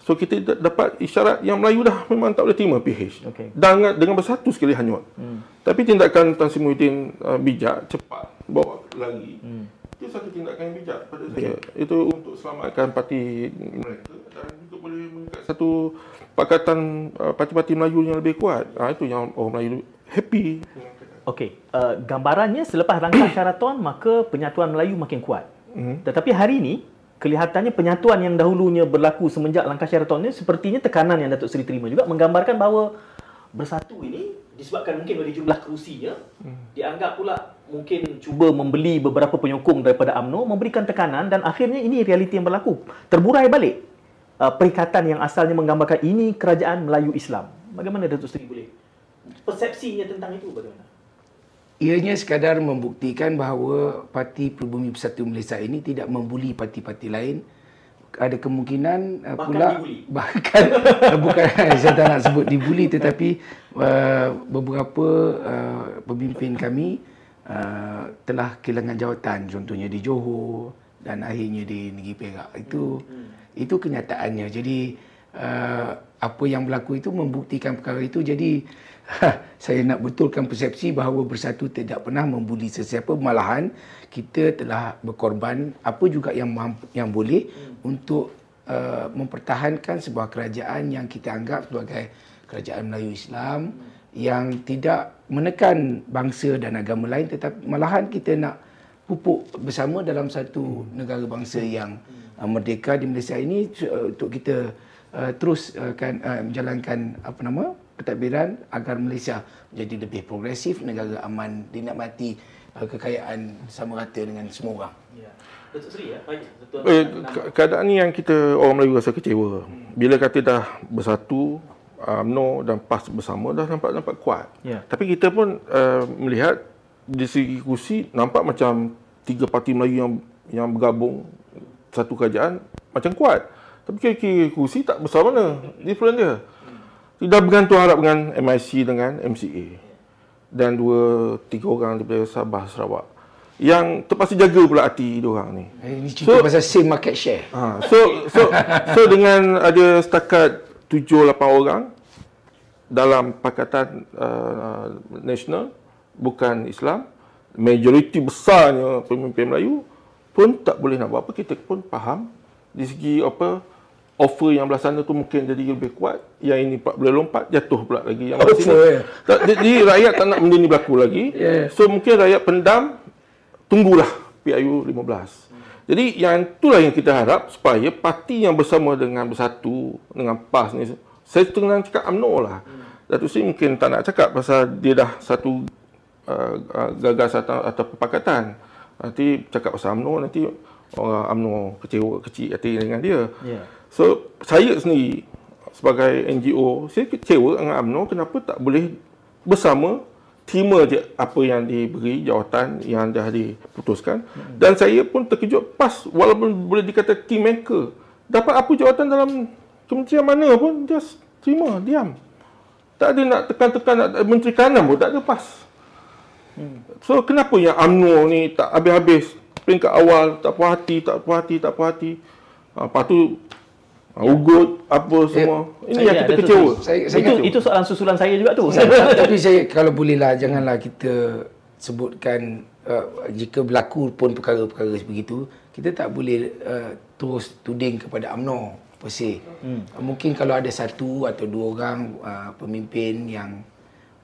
So kita dapat isyarat yang Melayu dah memang tak boleh terima PH. Okey. Dengan dengan bersatu sekali hanyut. Tapi tindakan Tan Sri Muhyiddin uh, bijak, cepat, bawa lagi. Itu satu tindakan yang bijak pada saya. Itu untuk selamatkan parti mereka dan juga boleh mengikat satu pakatan uh, parti-parti Melayu yang lebih kuat. Ha, itu yang orang Melayu happy. Okey, uh, gambarannya selepas langkah Sheraton maka penyatuan Melayu makin kuat. Mhm. Tetapi hari ini kelihatannya penyatuan yang dahulunya berlaku semenjak langkah Sheraton ni sepertinya tekanan yang Datuk Seri terima juga menggambarkan bahawa bersatu ini disebabkan mungkin oleh jumlah kerusinya hmm. dianggap pula mungkin cuba membeli beberapa penyokong daripada AMNO memberikan tekanan dan akhirnya ini realiti yang berlaku. Terburai balik uh, perikatan yang asalnya menggambarkan ini kerajaan Melayu Islam. Bagaimana Datuk Seri boleh persepsinya tentang itu bagaimana Ianya sekadar membuktikan bahawa Parti Pribumi Persatu Malaysia ini tidak membuli parti-parti lain. Ada kemungkinan uh, pula dibuli. *laughs* bahkan bukan saya tak nak sebut dibuli *laughs* tetapi uh, beberapa uh, pemimpin kami uh, telah kehilangan jawatan. Contohnya di Johor dan akhirnya di Negeri Perak. Itu hmm. itu kenyataannya. Jadi uh, apa yang berlaku itu membuktikan perkara itu. Jadi saya nak betulkan persepsi bahawa bersatu tidak pernah membuli sesiapa malahan kita telah berkorban apa juga yang mampu, yang boleh hmm. untuk uh, mempertahankan sebuah kerajaan yang kita anggap sebagai kerajaan Melayu Islam hmm. yang tidak menekan bangsa dan agama lain tetapi malahan kita nak pupuk bersama dalam satu hmm. negara bangsa yang uh, merdeka di Malaysia ini uh, untuk kita uh, terus uh, kan uh, menjalankan apa nama pentadbiran agar Malaysia menjadi lebih progresif, negara aman, dinikmati uh, kekayaan sama rata dengan semua orang. Ya. Datuk Seri ya, eh, keadaan ni yang kita orang Melayu rasa kecewa. Bila kata dah bersatu, UMNO dan PAS bersama dah nampak nampak kuat. Ya. Tapi kita pun uh, melihat di segi kursi nampak macam tiga parti Melayu yang yang bergabung satu kerajaan macam kuat. Tapi kira-kira kursi tak besar mana. Different dia. Tidak bergantung harap dengan MIC dengan MCA. Dan dua, tiga orang daripada Sabah, Sarawak. Yang terpaksa jaga pula hati dia orang ni. Eh, ini cerita so, pasal same market share. Ha, so, so, *laughs* so dengan ada setakat tujuh, lapan orang dalam Pakatan uh, Nasional, bukan Islam, majoriti besarnya pemimpin Melayu pun tak boleh nak buat apa. Kita pun faham di segi apa offer yang belah sana tu mungkin jadi lebih kuat yang ini boleh lompat jatuh pula lagi yang belah sini yeah. tak, jadi rakyat tak nak benda ni berlaku lagi yeah. so mungkin rakyat pendam tunggulah PIU 15 jadi yang itulah yang kita harap supaya parti yang bersama dengan bersatu dengan PAS ni saya tengah cakap UMNO lah hmm. Datuk Seri mungkin tak nak cakap pasal dia dah satu uh, uh, gagas atau, atau perpakatan nanti cakap pasal UMNO nanti orang UMNO kecewa kecil hati dengan dia yeah. So, saya sendiri sebagai NGO, saya kecewa dengan UMNO kenapa tak boleh bersama terima je apa yang diberi jawatan yang dah diputuskan. Hmm. dan saya pun terkejut pas walaupun boleh dikata kingmaker dapat apa jawatan dalam kementerian mana pun dia terima diam. Tak ada nak tekan-tekan nak menteri kanan pun tak ada pas. Hmm. so kenapa yang UMNO ni tak habis-habis? Peringkat awal tak puas hati tak puas hati tak puas hati. Ha, lepas tu ugut apa semua. Ya, Ini yang kita kecewa. Saya, saya itu, itu soalan susulan saya juga tu. *laughs* Tapi saya kalau bolehlah janganlah kita sebutkan uh, jika berlaku pun perkara-perkara begitu, kita tak boleh uh, terus tuding kepada UMNO per se. Hmm. Mungkin kalau ada satu atau dua orang uh, pemimpin yang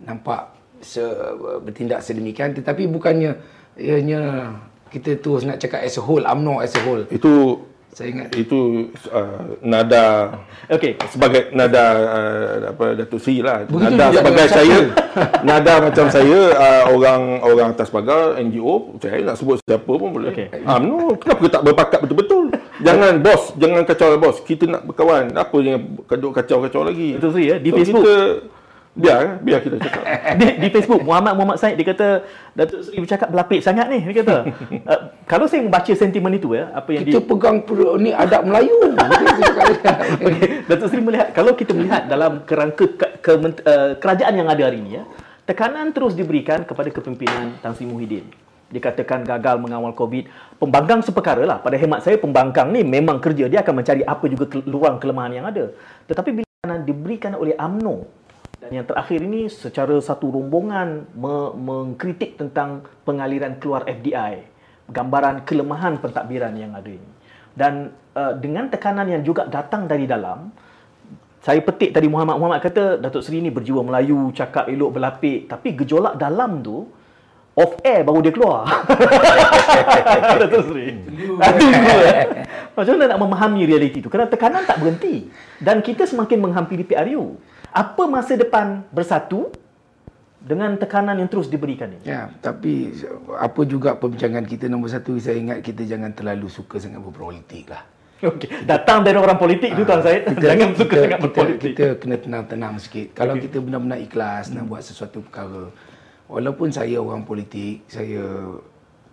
nampak se, uh, bertindak sedemikian tetapi bukannya ianya kita terus nak cakap as a whole UMNO as a whole. Itu saya ingat. Itu uh, nada. Okey. Sebagai nada uh, apa Datuk Sri lah. Begitu nada sebagai saya. Nada macam saya uh, orang orang atas pagar NGO saya nak sebut siapa pun boleh. Okay. um, no, kenapa kita tak berpakat betul-betul? Jangan bos jangan kacau bos. Kita nak berkawan. Apa yang kacau-kacau lagi? Datuk Sri ya di so, Facebook. kita, Biar biar kita cakap. *laughs* di, di Facebook Muhammad Muhammad Said dia kata Datuk Seri bercakap berlapik sangat ni dia kata. uh, *laughs* kalau saya membaca sentimen itu ya, apa yang kita di... pegang ni adab Melayu. *laughs* okay. Datuk Seri melihat kalau kita melihat dalam kerangka ke, ke, uh, kerajaan yang ada hari ini ya, tekanan terus diberikan kepada kepimpinan Tan Sri Muhyiddin. Dikatakan gagal mengawal COVID. Pembangkang seperkara lah. Pada hemat saya, pembangkang ni memang kerja. Dia akan mencari apa juga ruang kelemahan yang ada. Tetapi bila diberikan oleh AMNO dan yang terakhir ini secara satu rombongan me- mengkritik tentang pengaliran keluar FDI, gambaran kelemahan pentadbiran yang ada ini. Dan uh, dengan tekanan yang juga datang dari dalam, saya petik tadi Muhammad Muhammad kata Datuk Seri ini berjiwa Melayu, cakap elok berlapik, tapi gejolak dalam tu off air baru dia keluar. *laughs* Datuk Seri. Macam mana nak memahami realiti itu? Kerana tekanan tak berhenti. Dan kita semakin menghampiri PRU. Apa masa depan bersatu dengan tekanan yang terus diberikan ini? Ya, tapi apa juga perbincangan kita nombor satu, saya ingat kita jangan terlalu suka sangat berpolitik lah. Okey. Datang dari orang politik itu Tuan Syed. Jangan suka kita, sangat kita, berpolitik. kita kena tenang-tenang sikit. Kalau kita benar-benar ikhlas nak buat sesuatu perkara, walaupun saya orang politik, saya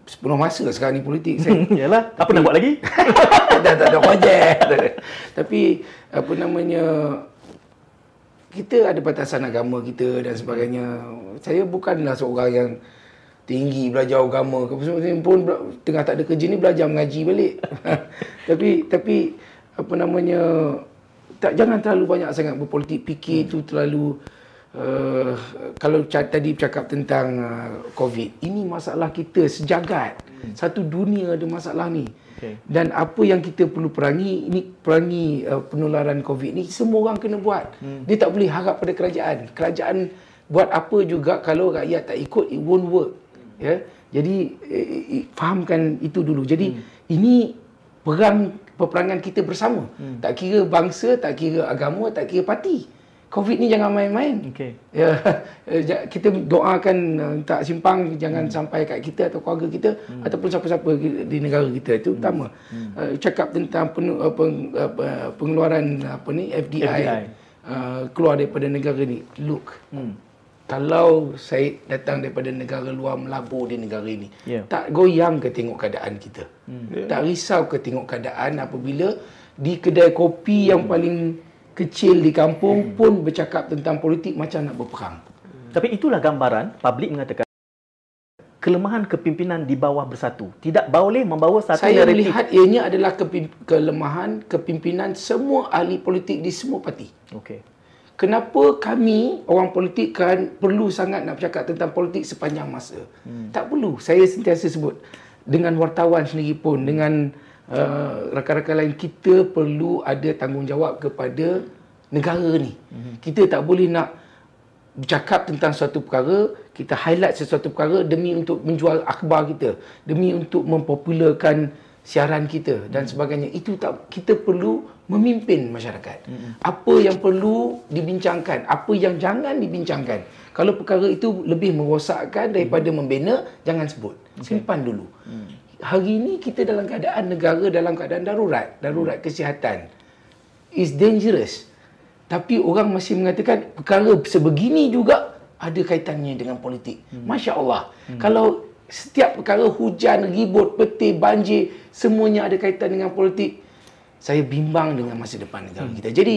sepenuh masa sekarang ni politik saya *laughs* Yalah, apa nak buat lagi? *laughs* dah tak ada projek. *laughs* Tapi apa namanya kita ada batasan agama kita dan sebagainya. Saya bukanlah seorang yang tinggi belajar agama ke pun tengah tak ada kerja ni belajar mengaji balik. *laughs* tapi tapi apa namanya tak jangan terlalu banyak sangat berpolitik fikir tu terlalu uh, kalau ca- tadi bercakap tentang uh, covid ini masalah kita sejagat satu dunia ada masalah ni Okey. dan apa yang kita perlu perangi ini perangi uh, penularan covid ni semua orang kena buat hmm. dia tak boleh harap pada kerajaan kerajaan buat apa juga kalau rakyat tak ikut it won't work ya jadi eh, eh, fahamkan itu dulu jadi hmm. ini perang peperangan kita bersama hmm. tak kira bangsa tak kira agama tak kira parti covid ni jangan main-main Okey. Ya, ja- kita doakan uh, tak simpang jangan hmm. sampai kat kita atau keluarga kita hmm. ataupun siapa-siapa di negara kita itu utama. Hmm. Uh, cakap tentang penu, uh, peng, uh, pengeluaran apa ni FDI, FDI. Uh, keluar daripada negara ni. Look. Hmm. Kalau saya datang daripada negara luar melabur di negara ini, Ya. tak goyang ke tengok keadaan kita. Hmm. Tak risau ke tengok keadaan apabila di kedai kopi yang paling kecil di kampung pun bercakap tentang politik macam nak berperang. Tapi itulah gambaran publik mengatakan kelemahan kepimpinan di bawah bersatu. Tidak boleh membawa satu Saya naratif. melihat ianya adalah kepim- kelemahan kepimpinan semua ahli politik di semua parti. Okey. Kenapa kami orang politik kan perlu sangat nak bercakap tentang politik sepanjang masa? Hmm. Tak perlu. Saya sentiasa sebut dengan wartawan sendiri pun dengan uh, rakan-rakan lain kita perlu ada tanggungjawab kepada negara ni. Hmm. Kita tak boleh nak bercakap tentang suatu perkara, kita highlight sesuatu perkara demi untuk menjual akhbar kita, demi untuk mempopularkan siaran kita dan sebagainya. Itu tak kita perlu memimpin masyarakat. Apa yang perlu dibincangkan, apa yang jangan dibincangkan. Kalau perkara itu lebih merosakkan daripada membina, jangan sebut. Simpan dulu. Hari ini kita dalam keadaan negara dalam keadaan darurat, darurat kesihatan. Is dangerous. Tapi orang masih mengatakan perkara sebegini juga ada kaitannya dengan politik. Hmm. Masya Allah. Hmm. Kalau setiap perkara hujan, ribut, petir, banjir, semuanya ada kaitan dengan politik, saya bimbang dengan masa depan negara hmm. kita. Jadi,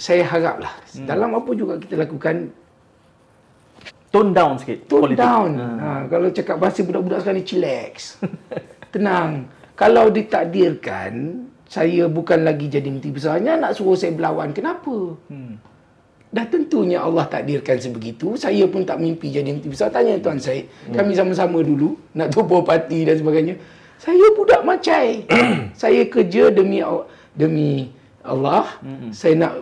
saya haraplah hmm. dalam apa juga kita lakukan, Tone down sikit tone politik. down. Ha, kalau cakap bahasa budak-budak sekarang ni, chillax. *laughs* Tenang. Kalau ditakdirkan, saya bukan lagi jadi menteri besarnya nak suruh saya berlawan. Kenapa? Hmm. Dah tentunya Allah takdirkan sebegitu. Saya pun tak mimpi jadi menteri besar. Tanya Tuan Syed. Kami sama-sama dulu nak *laughs* tubuh parti dan sebagainya. Saya budak macai. *coughs* saya kerja demi demi Allah. Saya nak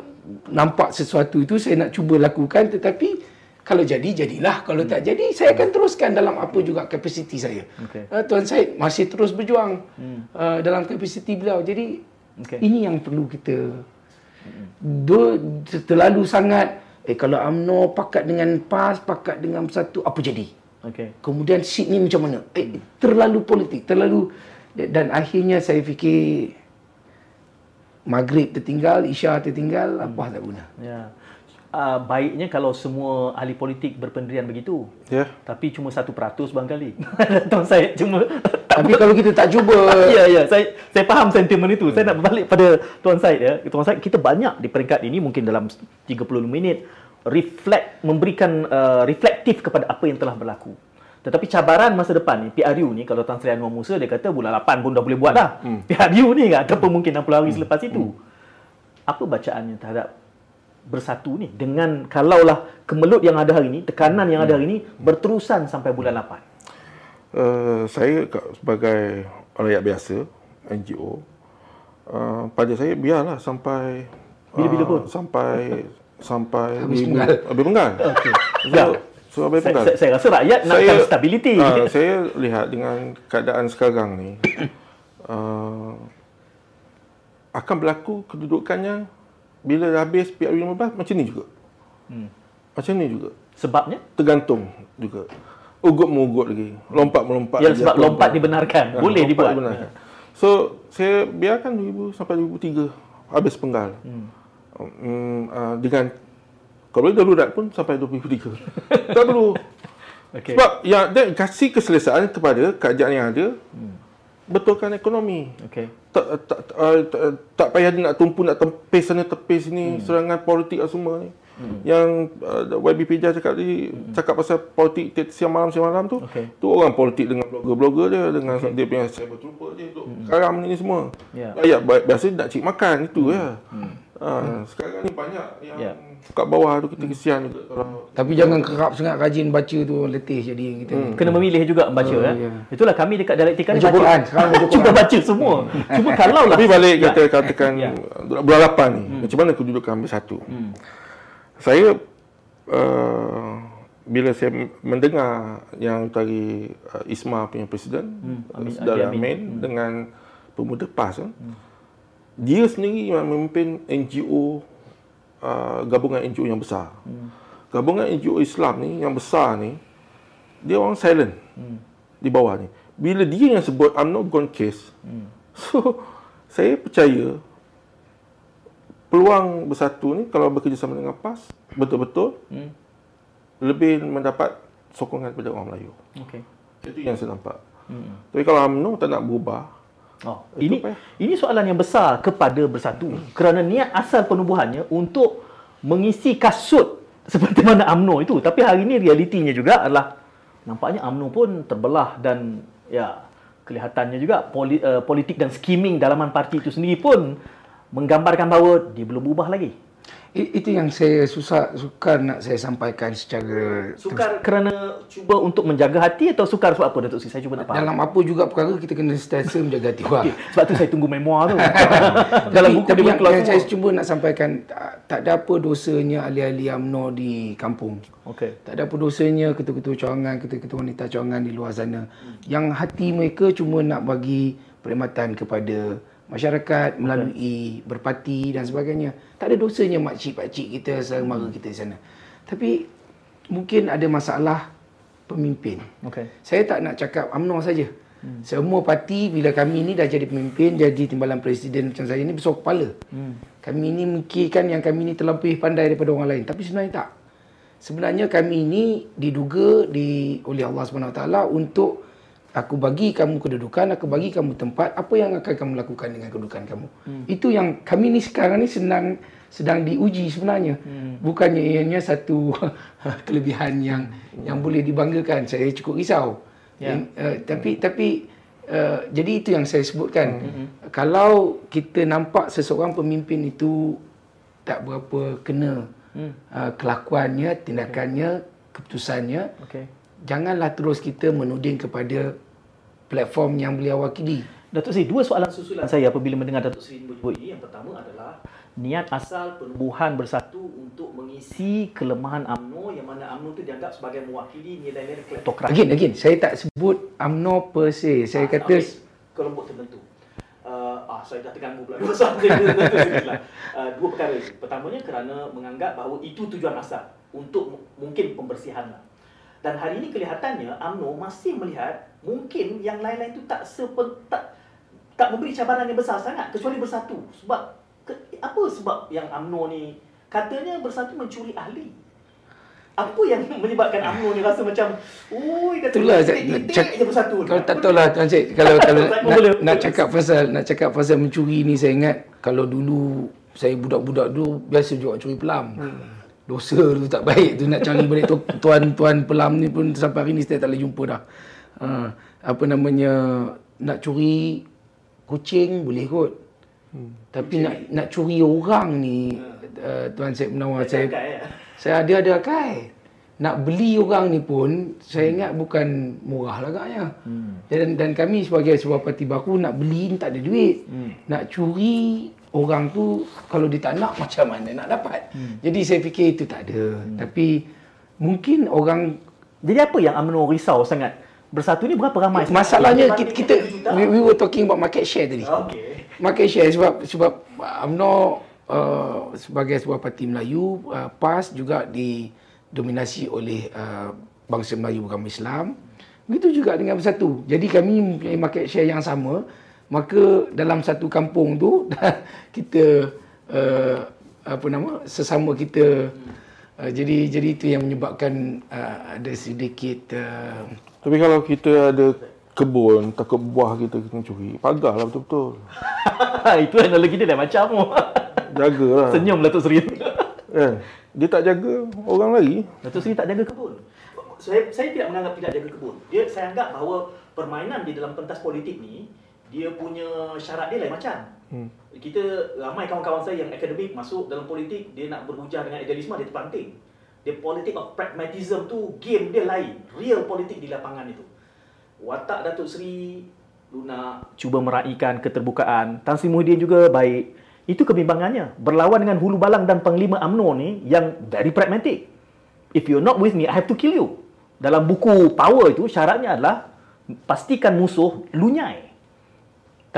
nampak sesuatu itu saya nak cuba lakukan tetapi kalau jadi jadilah kalau tak jadi saya akan teruskan dalam apa juga kapasiti saya. Okey. Uh, Tuan Syed masih terus berjuang uh, dalam kapasiti beliau. Jadi Okey. ini yang perlu kita do, terlalu sangat eh kalau UMNO pakat dengan PAS, pakat dengan satu apa jadi? Okey. Kemudian seat ni macam mana? Eh, terlalu politik, terlalu dan akhirnya saya fikir maghrib tertinggal, isya tertinggal, apa tak guna. Ya. Uh, baiknya kalau semua ahli politik berpendirian begitu. Ya. Tapi cuma 1% barangkali. Tuan saya cuma Tapi kalau kita tak cuba *laughs* ya ya saya saya faham sentimen itu. Saya nak berbalik pada Tuan Said ya. Tuan Said kita banyak di peringkat ini mungkin dalam 30 minit reflect memberikan uh, reflektif kepada apa yang telah berlaku. Tetapi cabaran masa depan ni PRU ni kalau Tan Sri Anwar Musa dia kata bulan 8 pun dah boleh buat dah. Hmm. PRU ni kan ataupun mungkin 60 hari selepas itu. Apa bacaannya terhadap bersatu ni dengan kalaulah kemelut yang ada hari ini, tekanan yang ada hari ini berterusan sampai bulan 8. Uh, saya ka- sebagai rakyat biasa, NGO, uh, pada saya biarlah sampai Bila-bila uh, pun? sampai *laughs* sampai Habis penggal. habis penggal. *laughs* Okey. So, Surabaya Saya, Penggal. saya, saya rasa rakyat nakkan stabiliti. ah, saya lihat dengan keadaan sekarang ni uh, *coughs* akan berlaku kedudukannya bila dah habis PRU15 macam ni juga. Hmm. Macam ni juga. Sebabnya? Tergantung juga. Ugut mengugut lagi. Lompat melompat. Ya, sebab lompat dibenarkan. Ah, Boleh lompat dibuat. dibenarkan. So, saya biarkan 2000 sampai 2003 habis penggal. Hmm. Um, uh, dengan kalau darurat pun sampai 2003. tak perlu. *laughs* Okey. Sebab yang dia kasih keselesaan kepada kerajaan yang ada hmm. Betulkan ekonomi. Okey. Tak, tak, tak, uh, tak, tak payah nak tumpu nak tepis sana tepis sini hmm. serangan politik lah semua ni. Hmm. Yang uh, YB Pija cakap tadi hmm. cakap pasal politik siang malam siang malam tu. Okey. Tu orang politik dengan blogger-blogger dia dengan okay. dia punya cyber trooper dia duk hmm. karam ni semua. Rakyat bi- biasa nak cik makan itu hmm. ya. Hmm. Uh, sekarang ni banyak yang Ya. kat bawah tu kita kesian juga kalau Tapi jangan kerap sangat rajin baca tu letih jadi kita. Hmm. Kena memilih juga membaca Oh, eh. ya. Itulah kami dekat dialektika ni Baca *laughs* Quran. Baca Cuba baca semua. *laughs* Cuma kalau lah Tapi balik kita katakan Ya. bulan 8 ni, macam mana kedudukan bersatu? Hmm. Saya uh, bila saya mendengar yang tadi uh, Isma punya presiden, Hmm, Amin- Saudara Amin. Amin dengan pemuda PAS, kan, dia sendiri yang memimpin NGO uh, gabungan NGO yang besar. Hmm. Gabungan NGO Islam ni yang besar ni dia orang silent Hmm. di bawah ni. Bila dia yang sebut I'm not gone case. *laughs* So saya percaya peluang bersatu ni kalau bekerjasama dengan PAS betul-betul Hmm. lebih mendapat sokongan daripada orang Melayu. Okey. Itu yang saya nampak. Hmm. Tapi kalau UMNO tak nak berubah, Oh, ini apa ya? ini soalan yang besar kepada bersatu kerana niat asal penubuhannya untuk mengisi kasut *laughs* seperti mana AMNO itu tapi hari ini realitinya juga adalah nampaknya AMNO pun terbelah dan ya kelihatannya juga poli, uh, politik dan skimming dalaman parti itu sendiri pun menggambarkan bahawa dia belum berubah lagi. Itu yang saya susah sukar nak saya sampaikan secara Sukar kerana cuba untuk menjaga hati atau sukar sebab apa Datuk Sri? Saya cuba nak faham. dalam apa juga perkara kita kena sentiasa menjaga hati orang. Okey, sebab tu saya tunggu memoir tu. *laughs* dalam buku tapi dia yang, yang saya cuba nak sampaikan tak, tak ada apa dosanya ahli-ahli UMNO di kampung. Okey. Tak ada apa dosanya ketua-ketua cawangan, ketua-ketua wanita cawangan di luar sana. Yang hati mereka cuma nak bagi perkhidmatan kepada masyarakat melalui berparti dan sebagainya. Tak ada dosanya makcik-pakcik kita, saudara mara kita di sana. Tapi mungkin ada masalah pemimpin. Okey. Saya tak nak cakap UMNO saja. Hmm. Semua parti bila kami ni dah jadi pemimpin, jadi timbalan presiden macam saya ni besar kepala. Hmm. Kami ni mikirkan yang kami ni terlampau pandai daripada orang lain. Tapi sebenarnya tak. Sebenarnya kami ni diduga di oleh Allah SWT untuk aku bagi kamu kedudukan, aku bagi kamu tempat, apa yang akan kamu lakukan dengan kedudukan kamu. Hmm. Itu yang kami ni sekarang ni senang sedang diuji sebenarnya. Hmm. Bukannya ianya satu *laughs* kelebihan yang yang boleh dibanggakan. Saya cukup risau. Yeah. Uh, tapi tapi uh, jadi itu yang saya sebutkan. Hmm. Kalau kita nampak seseorang pemimpin itu tak berapa kena hmm. uh, kelakuannya, tindakannya, keputusannya, Okey. Janganlah terus kita menuding kepada platform yang beliau wakili. Datuk Seri, dua soalan susulan saya apabila mendengar Datuk Seri menyebut ini. Yang pertama adalah niat asal penubuhan bersatu untuk mengisi kelemahan UMNO yang mana UMNO itu dianggap sebagai mewakili nilai-nilai kleptokrasi. Again, again, saya tak sebut UMNO per se. Saya kata okay. kelompok tertentu. Uh, ah, saya dah terganggu pula dua soalan. *laughs* Uh, dua perkara ini. Pertamanya kerana menganggap bahawa itu tujuan asal untuk m- mungkin pembersihan lah. Dan hari ini kelihatannya UMNO masih melihat mungkin yang lain-lain itu tak sepen, tak tak memberi cabaran yang besar sangat kecuali bersatu. Sebab ke, apa sebab yang UMNO ni katanya bersatu mencuri ahli. Apa yang *laughs* menyebabkan UMNO ni rasa macam, oi kata Itulah titik-titik cak- je bersatu. Kalau tak tahu lah Tuan Cik kalau *laughs* kalau nak, nak cakap pasal nak cakap pasal mencuri ni saya ingat kalau dulu saya budak-budak dulu biasa juga curi pelam. Dosa tu tak baik tu nak cari balik tu *laughs* tuan-tuan pelam ni pun sampai hari ni saya tak boleh jumpa dah. Ha, apa namanya nak curi kucing boleh kot. Hmm. Tapi nak nak curi orang ni uh, tuan Syed Menawar saya Cakap, ya. saya ada ada kai. Nak beli orang ni pun saya ingat bukan murah lah agaknya. Hmm. Dan dan kami sebagai sebuah parti baru nak beli ni tak ada duit. Hmm. Nak curi orang tu kalau dia tak nak macam mana nak dapat. Hmm. Jadi saya fikir itu tak ada. Hmm. Tapi mungkin orang Jadi apa yang UMNO risau sangat? Bersatu ni berapa ramai? masalahnya kita, kita we, we were talking about market share tadi. Okey. Market share sebab sebab UMNO uh, sebagai sebuah parti Melayu uh, PAS juga didominasi oleh uh, bangsa Melayu beragama Islam. Begitu juga dengan Bersatu. Jadi kami mempunyai market share yang sama. Maka dalam satu kampung tu *laughs* kita uh, apa nama sesama kita uh, jadi jadi itu yang menyebabkan uh, ada sedikit uh, Tapi kalau kita ada kebun, takut buah kita kena curi, pagarlah betul-betul. *laughs* Itu analogi dia dah macam. Jagalah. Senyum Datuk Seri. Kan? Dia tak jaga orang lagi. Datuk Seri tak jaga kebun. Saya, saya tidak menganggap tidak jaga kebun. Dia saya anggap bahawa permainan di dalam pentas politik ni dia punya syarat dia lain macam. Hmm. Kita ramai kawan-kawan saya yang akademik masuk dalam politik dia nak berhujah dengan idealisme dia terpanting. Dia politik of pragmatism tu game dia lain. Real politik di lapangan itu. Watak Datuk Seri Luna cuba meraihkan keterbukaan. Tan Sri Muhyiddin juga baik. Itu kebimbangannya. Berlawan dengan Hulu Balang dan Panglima UMNO ni yang very pragmatic. If you're not with me, I have to kill you. Dalam buku Power itu syaratnya adalah pastikan musuh lunyai.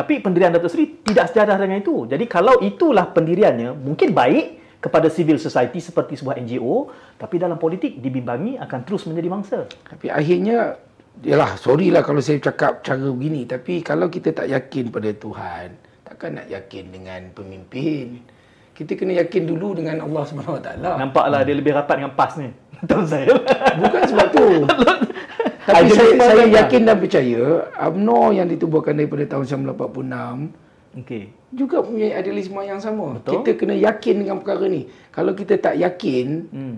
Tapi pendirian Datuk Seri tidak sejadah dengan itu. Jadi kalau itulah pendiriannya, mungkin baik kepada civil society seperti sebuah NGO, tapi dalam politik dibimbangi akan terus menjadi mangsa. Tapi akhirnya Yalah, sorry lah kalau saya cakap cara begini. Tapi kalau kita tak yakin pada Tuhan, takkan nak yakin dengan pemimpin. Kita kena yakin dulu dengan Allah SWT. Nampaklah dia lebih rapat dengan PAS ni. Tahu saya. Bukan sebab tu. *laughs* Tapi saya, saya kan? yakin dan percaya UMNO yang ditubuhkan daripada tahun 1946 Okey. juga punya idealisme yang sama. Betul. Kita kena yakin dengan perkara ni. Kalau kita tak yakin, Hmm.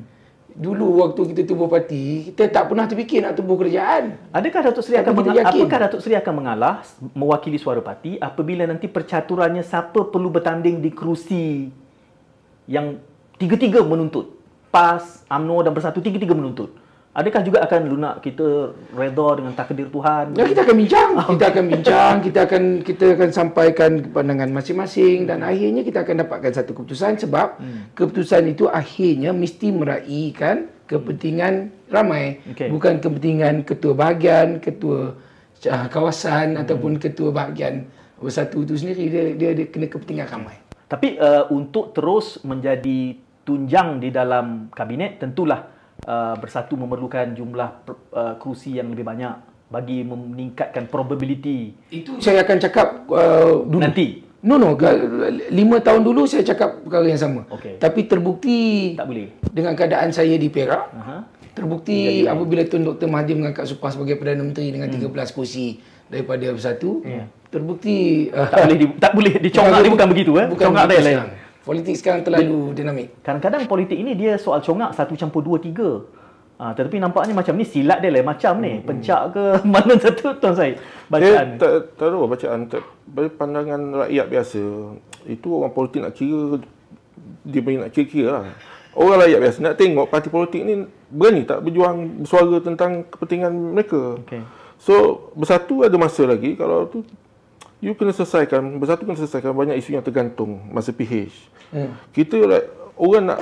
dulu waktu kita tubuh parti, kita tak pernah terfikir nak tubuh kerajaan. Adakah Datuk Seri Tapi akan mengalah, yakin. apakah Datuk Seri akan mengalah mewakili suara parti apabila nanti percaturannya siapa perlu bertanding di kerusi yang tiga-tiga menuntut. PAS, UMNO dan Bersatu tiga-tiga menuntut. Adakah juga akan lunak kita redha dengan takdir Tuhan? Ya kita akan bincang, kita akan bincang, kita akan kita akan sampaikan pandangan masing-masing dan akhirnya kita akan dapatkan satu keputusan sebab keputusan itu akhirnya mesti meraihkan kepentingan ramai, Okey. bukan kepentingan ketua bahagian, ketua uh, kawasan ataupun ketua bahagian bersatu itu sendiri. Dia dia, dia kena kepentingan ramai. Tapi uh, untuk terus menjadi tunjang di dalam kabinet tentulah uh, bersatu memerlukan jumlah uh, kerusi yang lebih banyak bagi meningkatkan probability Itu saya akan cakap uh, dulu. nanti. No no, ga- lima tahun dulu saya cakap perkara yang sama. Okey. Tapi terbukti Tak boleh. dengan keadaan saya di Perak, Aha. terbukti apabila Tun Dr. Mahathir mengangkat Supah sebagai Perdana Menteri dengan 13 kursi daripada Bersatu, terbukti uh, Tak boleh di, tak boleh dicongak dia bukan begitu eh. Bukan congak dia begitu lain. Politik sekarang terlalu dinamik. Kadang-kadang politik ini dia soal congak satu campur dua tiga. Ha, tetapi nampaknya macam ni silat dia lain macam ni. Pencak ke *laughs* mana satu tuan saya bacaan. tak, tak tahu bacaan. Tak, dari pandangan rakyat biasa, itu orang politik nak kira, dia punya nak kira-kira lah. Orang rakyat biasa nak tengok parti politik ni berani tak berjuang bersuara tentang kepentingan mereka. Okey. So, bersatu ada masa lagi. Kalau tu, you kena selesaikan, bersatu kena selesaikan banyak isu yang tergantung masa PH. Hmm. Kita like, orang nak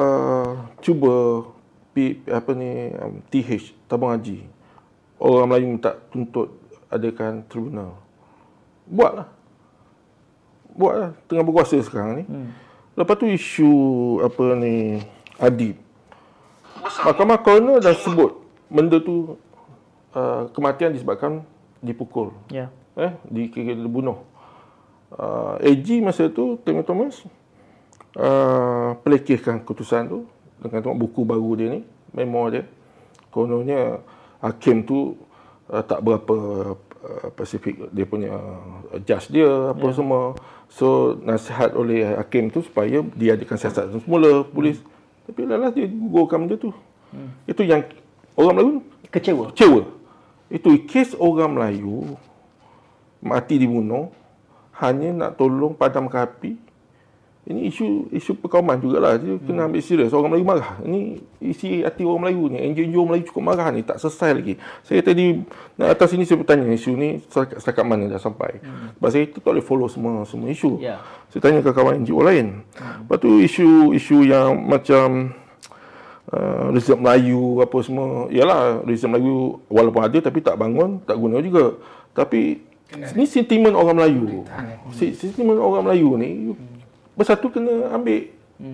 uh, cuba P, apa ni um, TH tabung haji. Orang Melayu minta tuntut adakan tribunal. Buatlah. Buatlah tengah berkuasa sekarang ni. Hmm. Lepas tu isu apa ni adib. Mahkamah Coroner dah sebut benda tu uh, kematian disebabkan dipukul Ya. Eh dikira dibunuh. Uh, AG masa tu Temi Thomas uh, pelekehkan keputusan tu dengan tengok buku baru dia ni, memo dia. Kononnya hakim tu uh, tak berapa uh, Pasifik dia punya uh, judge dia apa yeah. semua. So nasihat oleh hakim tu supaya diadakan siasat semula polis. Hmm. Tapi lalas dia gugurkan benda tu. Hmm. Itu yang orang Melayu Kecewa. kecewa. Itu kes orang Melayu mati dibunuh hanya nak tolong padamkan api. Ini isu isu perkauman jugalah. Dia hmm. kena ambil serius. Orang Melayu marah. Ini isi hati orang Melayu ni. NGO Melayu cukup marah ni. Tak selesai lagi. Saya tadi nak atas sini saya bertanya isu ni setakat, setakat mana dah sampai. Hmm. Sebab saya tu tak boleh follow semua semua isu. Ya. Saya tanya ke kawan NGO lain. Hmm. Lepas tu isu-isu yang macam uh, result Melayu apa semua. Yalah result Melayu walaupun ada tapi tak bangun, tak guna juga. Tapi ni sentimen orang Melayu. Si- Sentimen orang Melayu ni bersatu kena ambil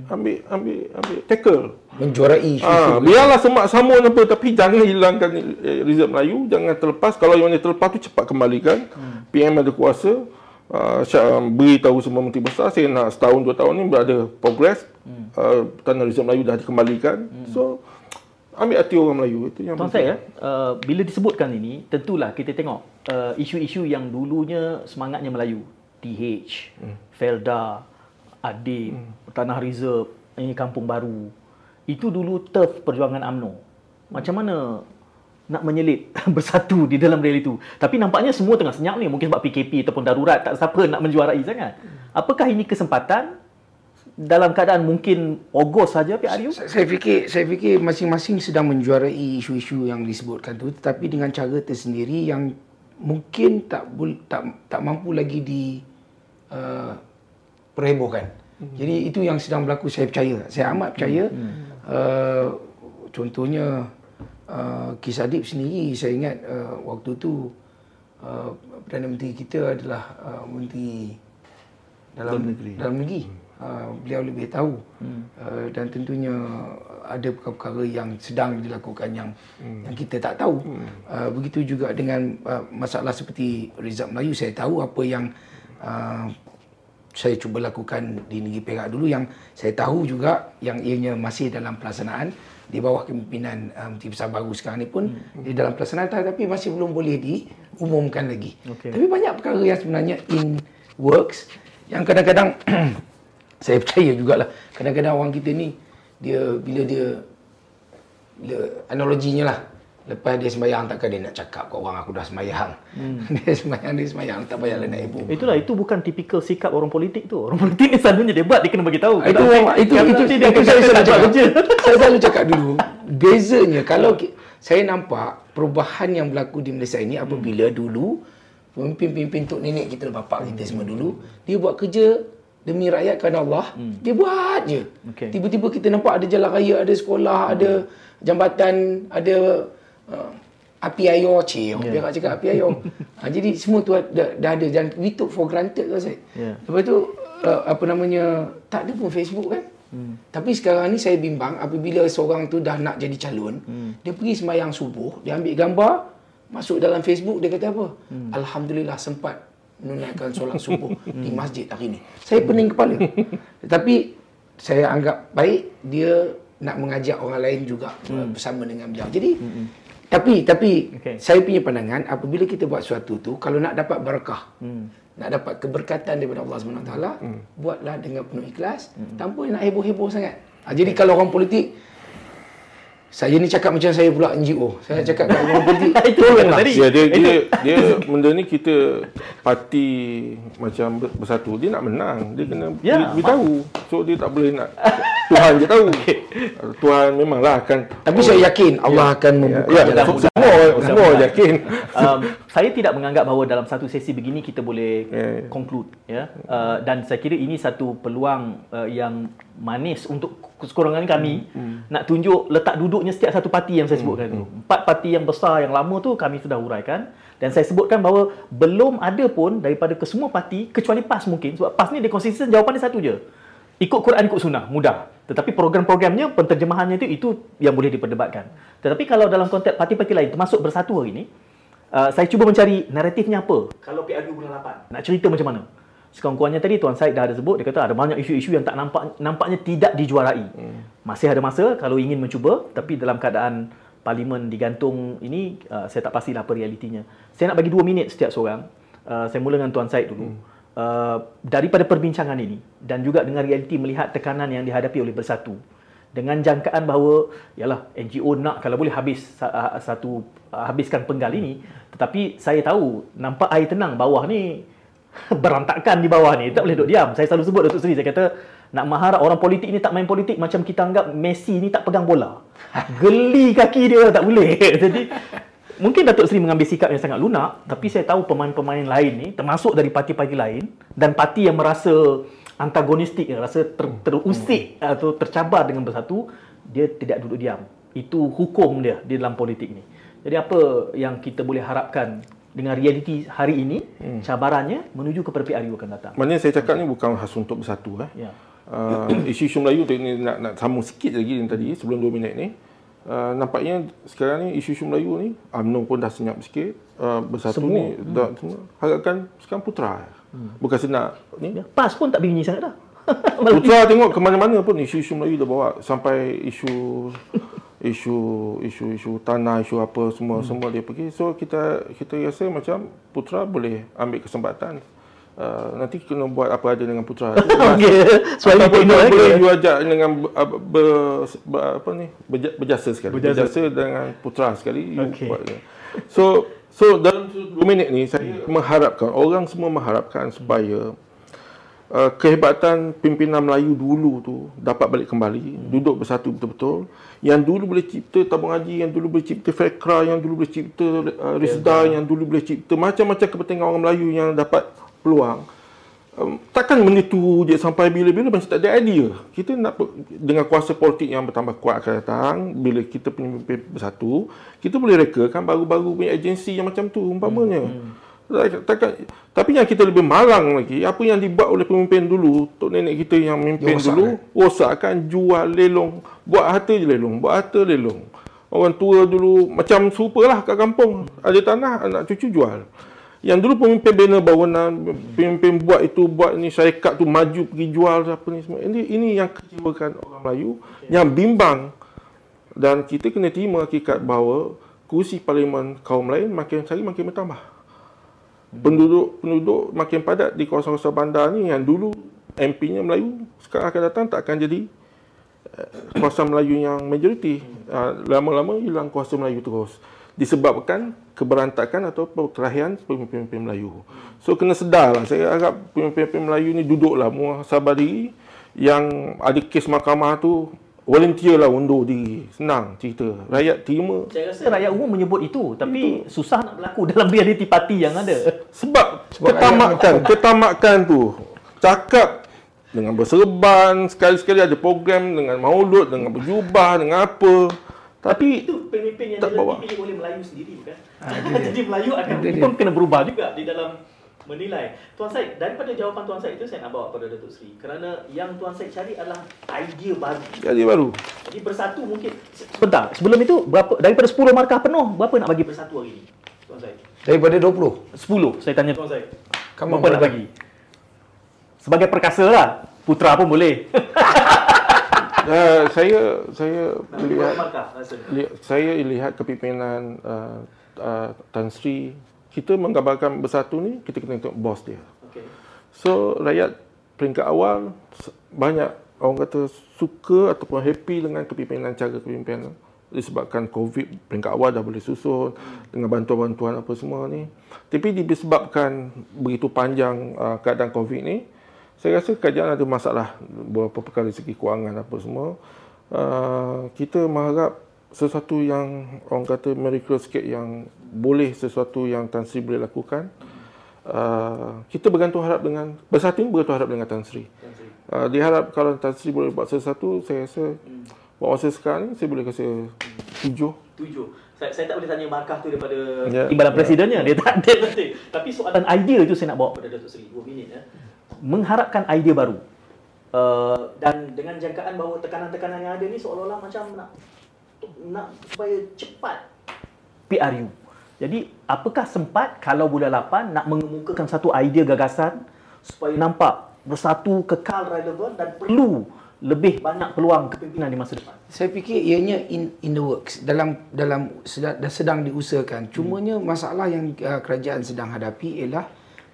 ambil ambil ambil tackle. Menjuarai isu Ah, biarlah semak sama apa tapi jangan hilangkan eh, Melayu, jangan terlepas. Kalau yang mana terlepas tu cepat kembalikan. PM ada kuasa. Uh, Syak beritahu semua menteri besar. Saya nak setahun dua tahun ni berada progress. Uh, tanah result Melayu dah dikembalikan. So ambil hati orang Melayu itu yang Tuan penting. saya, uh, bila disebutkan ini, tentulah kita tengok uh, isu-isu yang dulunya semangatnya Melayu. TH, hmm. Felda, Adib, hmm. Tanah Reserve, ini Kampung Baru. Itu dulu turf perjuangan UMNO. Macam mana nak menyelit *laughs* bersatu di dalam rel itu. Tapi nampaknya semua tengah senyap ni. Mungkin sebab PKP ataupun darurat. Tak siapa nak menjuarai sangat. Apakah ini kesempatan dalam keadaan mungkin Ogos saja Pak Aryu? Saya saya fikir saya fikir masing-masing sedang menjuarai isu-isu yang disebutkan tu tetapi dengan cara tersendiri yang mungkin tak bul- tak tak mampu lagi di uh, perhebohkan. Hmm. Jadi itu yang sedang berlaku saya percaya. Saya amat percaya. Hmm. Uh, contohnya uh, Kisah Adib sendiri saya ingat uh, waktu tu uh, Perdana Menteri kita adalah uh, Menteri dalam negeri. Dalam negeri. Uh, beliau lebih tahu hmm. uh, dan tentunya ada perkara-perkara yang sedang dilakukan yang hmm. yang kita tak tahu. Hmm. Uh, begitu juga dengan uh, masalah seperti Rizal Melayu saya tahu apa yang uh, saya cuba lakukan di negeri Perak dulu yang saya tahu juga yang ianya masih dalam pelaksanaan di bawah kepimpinan Menteri Besar baru sekarang ni pun hmm. di dalam pelaksanaan tetapi masih belum boleh diumumkan lagi. Okey. Tapi banyak perkara yang sebenarnya in works yang kadang-kadang *clears throat* saya *laughs* percaya jugalah kadang-kadang orang kita ni dia bila dia bila analoginya lah lepas dia sembahyang takkan dia nak cakap kat orang aku dah sembahyang hmm. *laughs* dia sembahyang dia sembahyang tak payahlah nak heboh Itulah itu bukan tipikal sikap orang politik tu. Orang politik ni selalunya debat dia kena bagi tahu. itu orang itu itu, itu, dia akan saya selalu cakap kerja. saya selalu cakap dulu bezanya kalau saya nampak perubahan yang berlaku di Malaysia ini apabila dulu pemimpin-pemimpin tok nenek kita bapak kita semua dulu dia buat kerja demi rakyat kerana Allah dia buat je Okey. tiba-tiba kita nampak ada jalan raya ada sekolah ada jambatan ada uh, api air cik yeah. cakap api air *laughs* ha, jadi semua tu dah, dah ada dan we took for granted lah saya Yeah. lepas tu uh, apa namanya tak ada pun Facebook kan Hmm. Tapi sekarang ni saya bimbang apabila seorang tu dah nak jadi calon, hmm. dia pergi sembahyang subuh, dia ambil gambar, masuk dalam Facebook, dia kata apa? Hmm. Alhamdulillah sempat menunaikan solat *laughs* subuh di masjid hari ni. Saya pening kepala. *laughs* Tetapi saya anggap baik dia nak mengajak orang lain juga hmm. bersama dengan beliau. Jadi hmm. tapi tapi Okey. saya punya pandangan apabila kita buat sesuatu tu kalau nak dapat barakah hmm. nak dapat keberkatan daripada Allah Subhanahu Taala buatlah dengan penuh ikhlas tanpa nak heboh-heboh sangat ha, jadi kalau orang politik saya ni cakap macam saya pula NGO saya cakap kat orang *laughs* politik Itu tolonglah tadi. Ya, dia, dia, dia, benda ni kita parti macam ber- bersatu, dia nak menang. Dia kena Ya, ya, beritahu. So, dia tak boleh nak, Tuhan je tahu. *laughs* Tuhan memanglah akan, tapi saya yakin Allah akan membuka ya, jalan ya, semua, semua yakin. *laughs* um, saya tidak menganggap bahawa dalam satu sesi begini kita boleh Ya, ya. conclude ya uh, dan saya kira ini satu peluang uh, yang manis untuk sekurang-kurangnya kami nak tunjuk letak duduknya setiap satu parti yang saya sebutkan tu. empat parti yang besar yang lama tu kami sudah huraikan. Dan saya sebutkan bahawa belum ada pun daripada kesemua parti kecuali PAS mungkin. Sebab PAS ni dia konsisten jawapan dia satu je. Ikut Quran ikut sunnah. Mudah. Tetapi program-programnya penterjemahannya itu itu yang boleh diperdebatkan. Tetapi kalau dalam konteks parti-parti lain termasuk bersatu hari ini uh, saya cuba mencari naratifnya apa. Kalau PRU bulan 8 nak cerita macam mana sekurang-kurangnya tadi Tuan Syed dah ada sebut dia kata ada banyak isu-isu yang tak nampak nampaknya tidak dijuarai hmm. masih ada masa kalau ingin mencuba tapi dalam keadaan parlimen digantung ini uh, saya tak pastilah apa realitinya saya nak bagi dua minit setiap seorang uh, saya mula dengan Tuan Syed dulu hmm. Uh, daripada perbincangan ini dan juga dengan realiti melihat tekanan yang dihadapi oleh bersatu dengan jangkaan bahawa yalah NGO nak kalau boleh habis ah, satu ah, habiskan penggal ini tetapi saya tahu nampak air tenang bawah ni *laughs* berantakan di bawah ni. Tak boleh duduk diam. Saya selalu sebut Datuk Seri. Saya kata nak mengharap orang politik ni tak main politik macam kita anggap Messi ni tak pegang bola. *laughs* Geli kaki dia tak boleh. *laughs* Jadi mungkin Datuk Seri mengambil sikap yang sangat lunak tapi saya tahu pemain-pemain lain ni termasuk dari parti-parti lain dan parti yang merasa antagonistik rasa ter, terusik atau tercabar dengan bersatu dia tidak duduk diam. Itu hukum dia di dalam politik ni. Jadi apa yang kita boleh harapkan dengan realiti hari ini, hmm. cabarannya menuju kepada PRU akan datang. Maknanya saya cakap ni bukan khas untuk bersatu. Eh. Ya. Uh, isu-isu Melayu ni nak, nak sambung sikit lagi yang tadi sebelum 2 minit ni. Uh, nampaknya sekarang ni isu-isu Melayu ni UMNO pun dah senyap sikit uh, bersatu semua. ni hmm. dah semua harapkan sekarang putra hmm. bukan senak ni ya, PAS pun tak bingung sangat dah *laughs* putra tengok ke mana-mana pun isu-isu Melayu dah bawa sampai isu isu isu isu tanah isu apa semua hmm. semua dia pergi so kita kita rasa macam putra boleh ambil kesempatan Uh, nanti kena buat apa ada dengan putra. *laughs* Okey. Sebab itu boleh, boleh you ajak dengan uh, ber, ber, apa ni? berjasa sekali. Berjasa, berjasa dengan putra sekali okay. buat. So so dalam 2 minit ni saya mengharapkan orang semua mengharapkan supaya uh, kehebatan pimpinan Melayu dulu tu dapat balik kembali, hmm. duduk bersatu betul-betul. Yang dulu boleh cipta tabung haji, yang dulu boleh cipta Fekra, yang dulu boleh cipta uh, Rizda, yeah, yang dulu boleh cipta macam-macam kepentingan orang Melayu yang dapat peluang. Um, takkan benda tu je sampai bila-bila macam tak ada idea. Kita nak dengan kuasa politik yang bertambah kuat akan datang, bila kita pemimpin bersatu, kita boleh rekakan baru-baru punya agensi yang macam tu umpamanya. Hmm. Takkan, tapi yang kita lebih malang lagi, apa yang dibuat oleh pemimpin dulu, tok nenek kita yang memimpin rosak, dulu, rosakkan, jual, lelong, buat harta je lelong, buat harta lelong. Orang tua dulu macam serupalah kat kampung, ada tanah, anak cucu jual. Yang dulu pemimpin bina bangunan, pemimpin buat itu, buat ni, syarikat tu maju pergi jual apa ni semua. Ini, ini yang kecewakan orang Melayu, yang bimbang. Dan kita kena terima hakikat bahawa kursi parlimen kaum lain makin hari makin bertambah penduduk-penduduk makin padat di kawasan-kawasan bandar ni yang dulu MP-nya Melayu sekarang akan datang tak akan jadi uh, kuasa Melayu yang majoriti. Uh, lama-lama hilang kuasa Melayu terus. Disebabkan keberantakan atau perkelahian pemimpin-pemimpin Melayu. So kena sedar lah saya harap pemimpin-pemimpin Melayu ni duduklah sabar diri. Yang ada kes mahkamah tu volunteer lah undur diri. Senang cerita. Rakyat terima. Saya rasa rakyat umum menyebut itu. Tapi itu. susah nak berlaku dalam *laughs* reality parti yang ada. Sebab, Sebab ketamakan. Ketamakan tu. Cakap dengan berserban. Sekali-sekali ada program dengan maulud, dengan berjubah, dengan apa. Tapi, itu pemimpin yang dipilih oleh Melayu sendiri bukan? Ha, *laughs* Jadi Melayu akan pun kena berubah juga di dalam menilai. Tuan Syed, daripada jawapan Tuan Syed itu saya nak bawa pada Datuk Seri. Kerana yang Tuan Syed cari adalah idea baru. Idea baru. Jadi bersatu mungkin. Sebentar, sebelum itu berapa daripada 10 markah penuh, berapa nak bagi bersatu hari ini? Tuan Syed. Daripada 20? 10, saya tanya Tuan Syed. Kamu berapa nak bagi? Sebagai perkasa lah. Putra pun boleh. uh, *laughs* saya saya lihat, lihat saya lihat kepimpinan uh, uh, Tan Sri kita menggambarkan bersatu ni kita kena tengok bos dia. Okay. So rakyat peringkat awal banyak orang kata suka ataupun happy dengan kepimpinan cara kepimpinan disebabkan COVID peringkat awal dah boleh susun hmm. dengan bantuan-bantuan apa semua ni. Tapi disebabkan begitu panjang uh, keadaan COVID ni, saya rasa kerajaan ada masalah beberapa perkara segi kewangan apa semua. Uh, kita mengharap sesuatu yang orang kata miracle sikit yang boleh sesuatu yang Tan Sri boleh lakukan. Uh, kita bergantung harap dengan bersatu bergantung harap dengan Tan Sri. Uh, diharap kalau Tan Sri boleh buat sesuatu, saya rasa hmm. buat masa sekarang ni saya boleh kasi tujuh. Tujuh. Saya, saya tak boleh tanya markah tu daripada yeah. timbalan presidennya. Yeah. Dia tak ada nanti. Tapi soalan idea tu saya nak bawa pada Datuk Seri. Dua minit. Ya. Mengharapkan idea baru. Uh, dan dengan jangkaan bahawa tekanan-tekanan yang ada ni seolah-olah macam nak nak supaya cepat PRU. Jadi apakah sempat kalau bulan 8 nak mengemukakan satu idea gagasan supaya nampak bersatu kekal relevan dan perlu lebih banyak peluang kepimpinan di masa depan. Saya fikir ianya in in the works dalam dalam sedang, sedang diusahakan. Cumanya hmm. masalah yang uh, kerajaan sedang hadapi ialah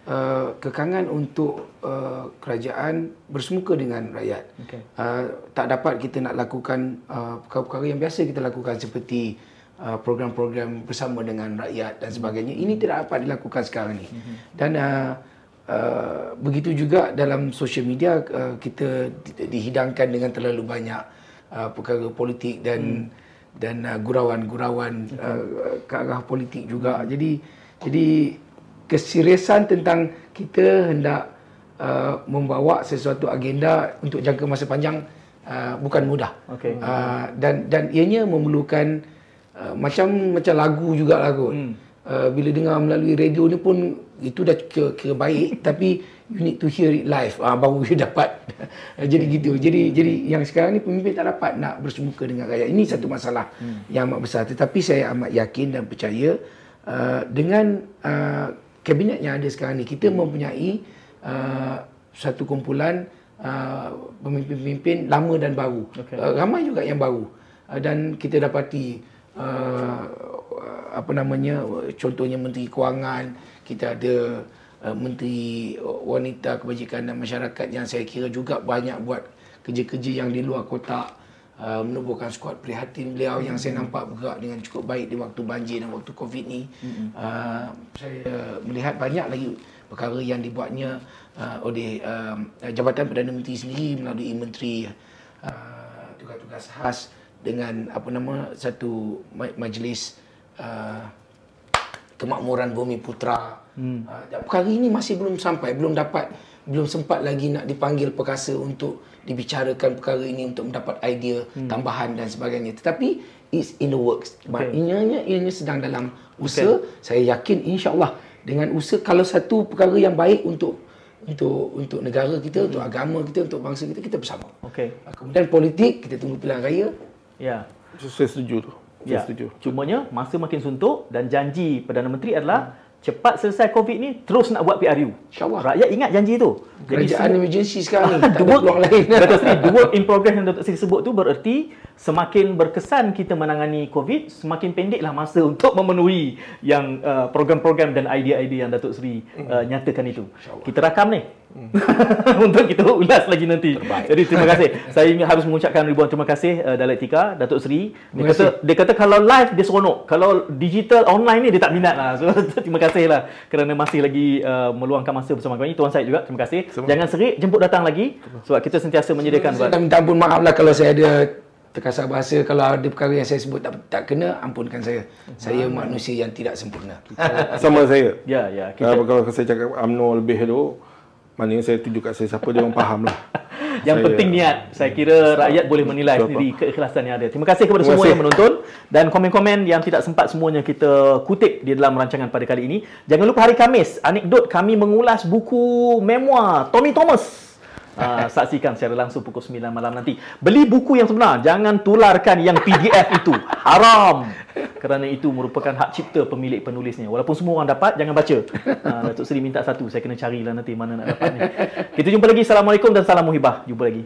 uh, kekangan untuk uh, kerajaan bersemuka dengan rakyat. Okay. Uh, tak dapat kita nak lakukan uh, perkara-perkara yang biasa kita lakukan seperti uh, program-program bersama dengan rakyat dan sebagainya. Ini tidak dapat dilakukan sekarang ini. Mm-hmm. Dan uh, uh, begitu juga dalam social media uh, kita dihidangkan dengan terlalu banyak uh, perkara politik dan mm. dan uh, gurauan-gurauan uh, ke arah politik juga. Jadi jadi keseriusan tentang kita hendak uh, membawa sesuatu agenda untuk jangka masa panjang uh, bukan mudah. Okey. Uh, dan dan ianya memerlukan uh, macam macam lagu juga lagu. Hmm. Uh, bila dengar melalui radio ni pun itu dah kira, kira baik *laughs* tapi you need to hear it live uh, baru you *laughs* dapat *laughs* jadi gitu jadi jadi yang sekarang ni pemimpin tak dapat nak bersemuka dengan rakyat ini satu masalah hmm. yang amat besar tetapi saya amat yakin dan percaya uh, dengan uh, kabinet yang ada sekarang ni. Kita mempunyai uh, satu kumpulan uh, pemimpin-pemimpin lama dan baru. Okay. uh, ramai juga yang baru. Uh, dan kita dapati uh, apa namanya contohnya menteri kewangan kita ada uh, menteri wanita kebajikan dan masyarakat yang saya kira juga banyak buat kerja-kerja yang di luar kotak uh, menubuhkan skuad prihatin beliau yang saya nampak bergerak dengan cukup baik di waktu banjir dan waktu covid ni uh, saya melihat banyak lagi perkara yang dibuatnya uh, oleh uh, Jabatan Perdana Menteri sendiri melalui menteri uh, tugas-tugas khas dengan apa nama satu majlis uh, kemakmuran bumi putra. Hmm. Uh, perkara ini masih belum sampai, belum dapat, belum sempat lagi nak dipanggil perkasa untuk dibicarakan perkara ini untuk mendapat idea hmm. tambahan dan sebagainya. Tetapi it's in the works. Okay. Ianya ianya sedang dalam usaha. Okay. Saya yakin insya-Allah dengan usaha kalau satu perkara yang baik untuk untuk untuk negara kita, hmm. untuk agama kita, untuk bangsa kita kita bersama. Okey. Kemudian politik kita tunggu pilihan raya. Ya. Saya setuju tu. Ya. Setuju. Cumanya masa makin suntuk dan janji Perdana Menteri adalah hmm. Cepat selesai COVID ni terus nak buat PRU. InsyaAllah. Rakyat ingat janji tu. Kerajaan semua, emergency sekarang ni. *laughs* tak ada peluang lain. Datuk Seri, the work in progress yang Datuk Seri sebut tu bererti semakin berkesan kita menangani COVID, semakin pendeklah masa untuk memenuhi yang uh, program-program dan idea-idea yang Datuk Seri uh, nyatakan itu. Kita rakam ni. Hmm. *laughs* untuk kita ulas lagi nanti. Terbaik. Jadi terima kasih. *laughs* Saya harus mengucapkan ribuan terima kasih uh, Dialektika, Datuk Seri. Dia kata dia kata kalau live dia seronok, kalau digital online ni dia tak minat lah. So *laughs* terima kasih lah kerana masih lagi uh, meluangkan masa bersama kami. Tuan Syed juga terima kasih. Semua. Jangan serik jemput datang lagi sebab kita sentiasa menyediakan Saya minta ampun maaf lah kalau saya ada terkasar bahasa kalau ada perkara yang saya sebut tak, tak kena ampunkan saya. Saya manusia yang tidak sempurna. Sama saya. Ya ya. Kita... Kalau saya cakap UMNO lebih tu Maknanya saya tunjuk kat saya siapa dia orang faham lah. *laughs* yang saya, penting niat. Saya kira rakyat boleh menilai sendiri keikhlasan yang ada. Terima kasih kepada Terima semua kasih. yang menonton dan komen-komen yang tidak sempat semuanya kita kutip di dalam rancangan pada kali ini. Jangan lupa hari Kamis, anekdot kami mengulas buku memoir Tommy Thomas. Uh, saksikan secara langsung pukul 9 malam nanti. Beli buku yang sebenar, jangan tularkan yang PDF itu. Haram. Kerana itu merupakan hak cipta pemilik penulisnya. Walaupun semua orang dapat, jangan baca. Uh, Datuk Seri minta satu, saya kena carilah nanti mana nak dapatnya. Kita jumpa lagi. Assalamualaikum dan salam muhibah. Jumpa lagi.